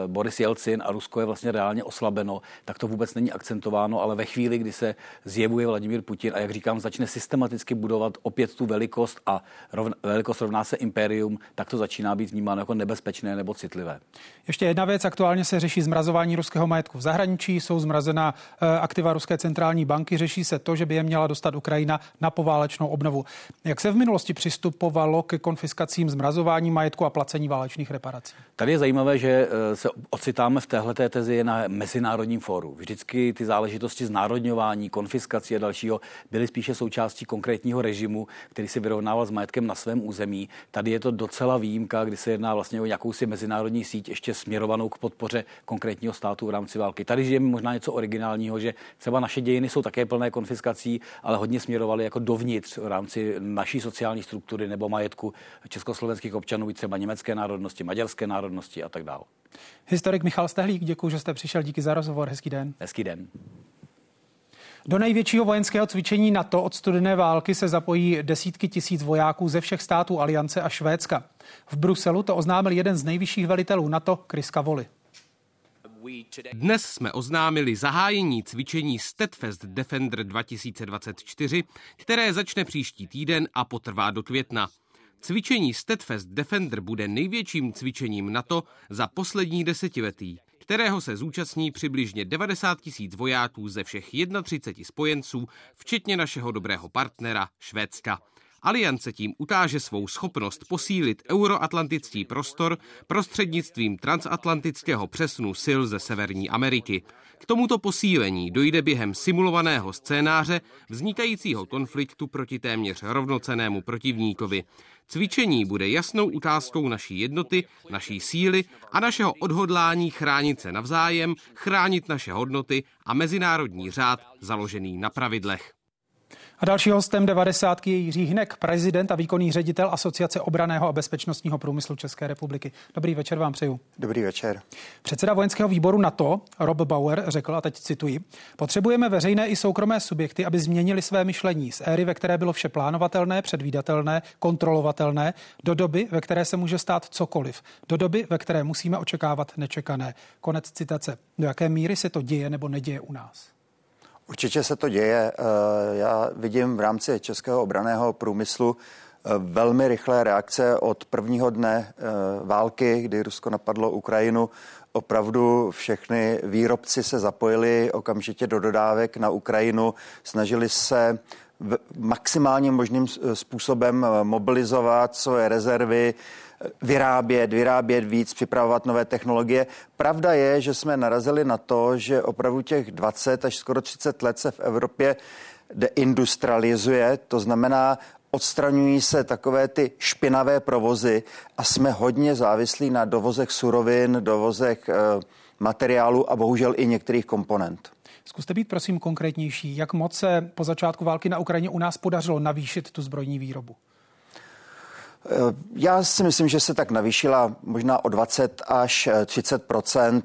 Boris Jelcin a Rusko je vlastně reálně oslabeno, tak to vůbec není akcentováno, ale ve chvíli, kdy se zjevuje Vladimír Putin a jak říkám, začne systematicky budovat opět tu velikost a rovn, velikost rovná se impérium, tak to začíná být vnímáno jako nebezpečné nebo citlivé. Ještě jedna věc, aktuálně se řeší zmrazování ruského majetku v zahraničí, jsou zmrazena eh, aktiva Ruské centrální banky, řeší se to, že by je měla dostat Ukrajina na poválečnou obnovu. Jak se v minulosti přistupovalo ke konfiskacím, zmrazování majetku a placení válečných reparací? Tady je zajímavé, že eh, se ocitáme v téhle tezi na mezinárodním fóru. Vždycky ty záležitosti znárodňování, konfiskací a dalšího byly spíše součástí konkrétního režimu, který si vyrovnával s majetkem na svém území. Tady je to docela výjimka, kdy se jedná vlastně o jakousi mezinárodní síť ještě směrovanou k podpoře konkrétního státu v rámci války. Tady žijeme možná něco originálního, že třeba naše dějiny jsou také plné konfiskací, ale hodně směrovaly jako dovnitř v rámci naší sociální struktury nebo majetku československých občanů, třeba německé národnosti, maďarské národnosti a tak dále. Historik Michal Stehlík, děkuji, že jste přišel. Díky za rozhovor. Hezký den. Hezký den. Do největšího vojenského cvičení NATO od studené války se zapojí desítky tisíc vojáků ze všech států Aliance a Švédska. V Bruselu to oznámil jeden z nejvyšších velitelů NATO, Chris Cavoli. Dnes jsme oznámili zahájení cvičení Steadfast Defender 2024, které začne příští týden a potrvá do května. Cvičení Steadfast Defender bude největším cvičením NATO za poslední desetiletí, kterého se zúčastní přibližně 90 tisíc vojáků ze všech 31 spojenců, včetně našeho dobrého partnera Švédska. Aliance tím ukáže svou schopnost posílit euroatlantický prostor prostřednictvím transatlantického přesunu sil ze Severní Ameriky. K tomuto posílení dojde během simulovaného scénáře vznikajícího konfliktu proti téměř rovnocenému protivníkovi. Cvičení bude jasnou ukázkou naší jednoty, naší síly a našeho odhodlání chránit se navzájem, chránit naše hodnoty a mezinárodní řád založený na pravidlech. A další hostem 90. je Jiří Hnek, prezident a výkonný ředitel Asociace obraného a bezpečnostního průmyslu České republiky. Dobrý večer vám přeju. Dobrý večer. Předseda vojenského výboru NATO Rob Bauer řekl, a teď cituji, potřebujeme veřejné i soukromé subjekty, aby změnili své myšlení z éry, ve které bylo vše plánovatelné, předvídatelné, kontrolovatelné, do doby, ve které se může stát cokoliv, do doby, ve které musíme očekávat nečekané. Konec citace. Do jaké míry se to děje nebo neděje u nás? Určitě se to děje. Eh, já vidím v rámci českého obraného průmyslu eh, velmi rychlé reakce od prvního dne eh, války, kdy Rusko napadlo Ukrajinu. Opravdu všechny výrobci se zapojili okamžitě do dodávek na Ukrajinu, snažili se maximálním možným způsobem mobilizovat svoje rezervy, vyrábět, vyrábět víc, připravovat nové technologie. Pravda je, že jsme narazili na to, že opravdu těch 20 až skoro 30 let se v Evropě deindustrializuje, to znamená, odstraňují se takové ty špinavé provozy a jsme hodně závislí na dovozech surovin, dovozech e, materiálu a bohužel i některých komponent. Zkuste být prosím konkrétnější, jak moc se po začátku války na Ukrajině u nás podařilo navýšit tu zbrojní výrobu? Eh, já si myslím, že se tak navýšila možná o 20 až 30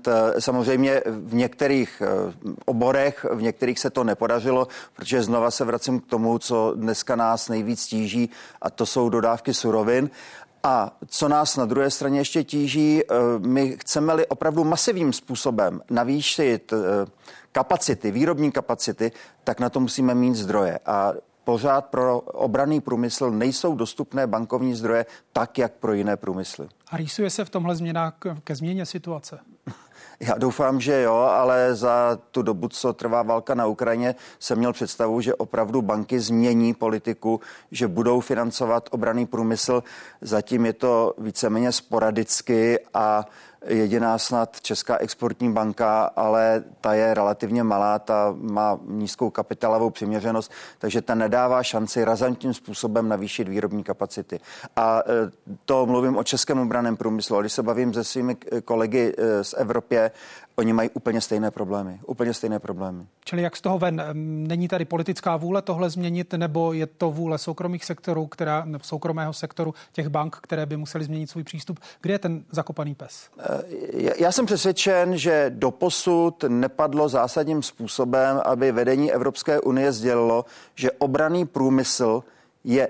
eh, Samozřejmě v některých eh, oborech, v některých se to nepodařilo, protože znova se vracím k tomu, co dneska nás nejvíc tíží, a to jsou dodávky surovin. A co nás na druhé straně ještě tíží, my chceme-li opravdu masivním způsobem navýšit kapacity, výrobní kapacity, tak na to musíme mít zdroje. A pořád pro obraný průmysl nejsou dostupné bankovní zdroje tak, jak pro jiné průmysly. A rýsuje se v tomhle změna ke změně situace? Já doufám, že jo, ale za tu dobu, co trvá válka na Ukrajině, jsem měl představu, že opravdu banky změní politiku, že budou financovat obraný průmysl. Zatím je to víceméně sporadicky a jediná snad Česká exportní banka, ale ta je relativně malá, ta má nízkou kapitálovou přiměřenost, takže ta nedává šanci razantním způsobem navýšit výrobní kapacity. A e, to mluvím o českém obraném průmyslu, ale když se bavím se svými kolegy e, z Evropě, Oni mají úplně stejné problémy. Úplně stejné problémy. Čili jak z toho ven? Není tady politická vůle tohle změnit, nebo je to vůle soukromých sektorů, která, nebo soukromého sektoru těch bank, které by museli změnit svůj přístup? Kde je ten zakopaný pes? Eh, já jsem přesvědčen, že doposud nepadlo zásadním způsobem, aby vedení Evropské unie sdělilo, že obraný průmysl je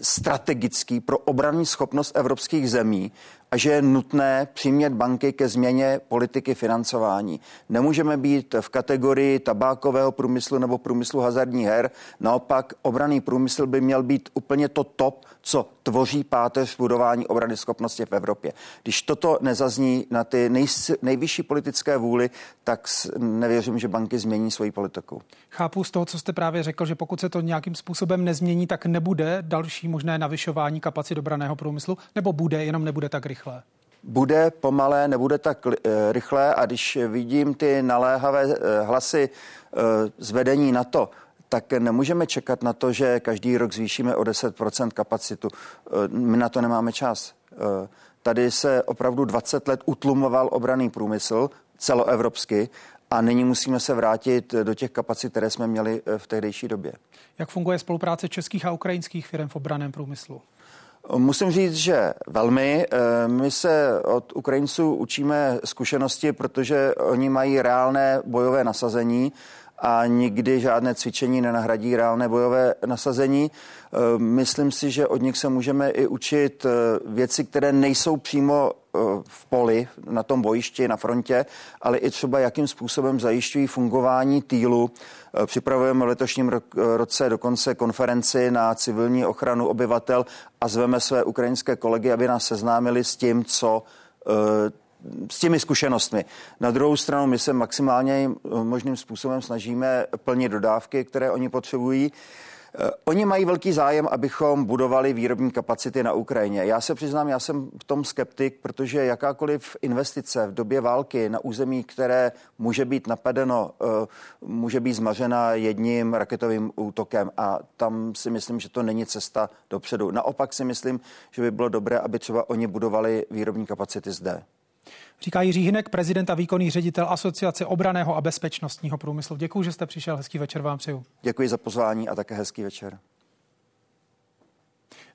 strategický pro obranní schopnost evropských zemí a že je nutné přimět banky ke změně politiky financování. Nemůžeme být v kategorii tabákového průmyslu nebo průmyslu hazardních her. Naopak obraný průmysl by měl být úplně to top, co tvoří páteř budování obrany schopnosti v Evropě. Když toto nezazní na ty nej, nejvyšší politické vůli, tak nevěřím, že banky změní svoji politiku. Chápu z toho, co jste právě řekl, že pokud se to nějakým způsobem nezmění, tak nebude další možné navyšování kapacit obraného průmyslu, nebo bude, jenom nebude tak rychle bude pomalé, nebude tak eh, rychlé a když vidím ty naléhavé eh, hlasy eh, zvedení na to, tak nemůžeme čekat na to, že každý rok zvýšíme o 10% kapacitu. My na to nemáme čas. Tady se opravdu 20 let utlumoval obraný průmysl celoevropsky a nyní musíme se vrátit do těch kapacit, které jsme měli v tehdejší době. Jak funguje spolupráce českých a ukrajinských firm v obraném průmyslu? Musím říct, že velmi. Eh, my se od Ukrajinců učíme zkušenosti, protože oni mají reálné bojové nasazení a nikdy žádné cvičení nenahradí reálné bojové nasazení. Eh, myslím si, že od nich se můžeme i učit eh, věci, které nejsou přímo v poli, na tom bojišti, na frontě, ale i třeba jakým způsobem zajišťují fungování týlu. Připravujeme v letošním roce dokonce konferenci na civilní ochranu obyvatel a zveme své ukrajinské kolegy, aby nás seznámili s tím, co s těmi zkušenostmi. Na druhou stranu my se maximálně možným způsobem snažíme plnit dodávky, které oni potřebují. Eh, oni mají velký zájem, abychom budovali výrobní kapacity na Ukrajině. Já se přiznám, já jsem v tom skeptik, protože jakákoliv investice v době války na území, které může být napadeno, eh, může být zmařena jedním raketovým útokem a tam si myslím, že to není cesta dopředu. Naopak si myslím, že by bylo dobré, aby třeba oni budovali výrobní kapacity zde. Říká Jiří Hinek, prezident a výkonný ředitel Asociace obraného a bezpečnostního průmyslu. Děkuji, že jste přišel. Hezký večer vám přeju. Děkuji za pozvání a také hezký večer.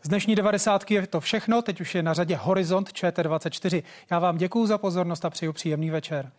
Z dnešní 90. je to všechno, teď už je na řadě Horizont ČT24. Já vám děkuji za pozornost a přeju příjemný večer.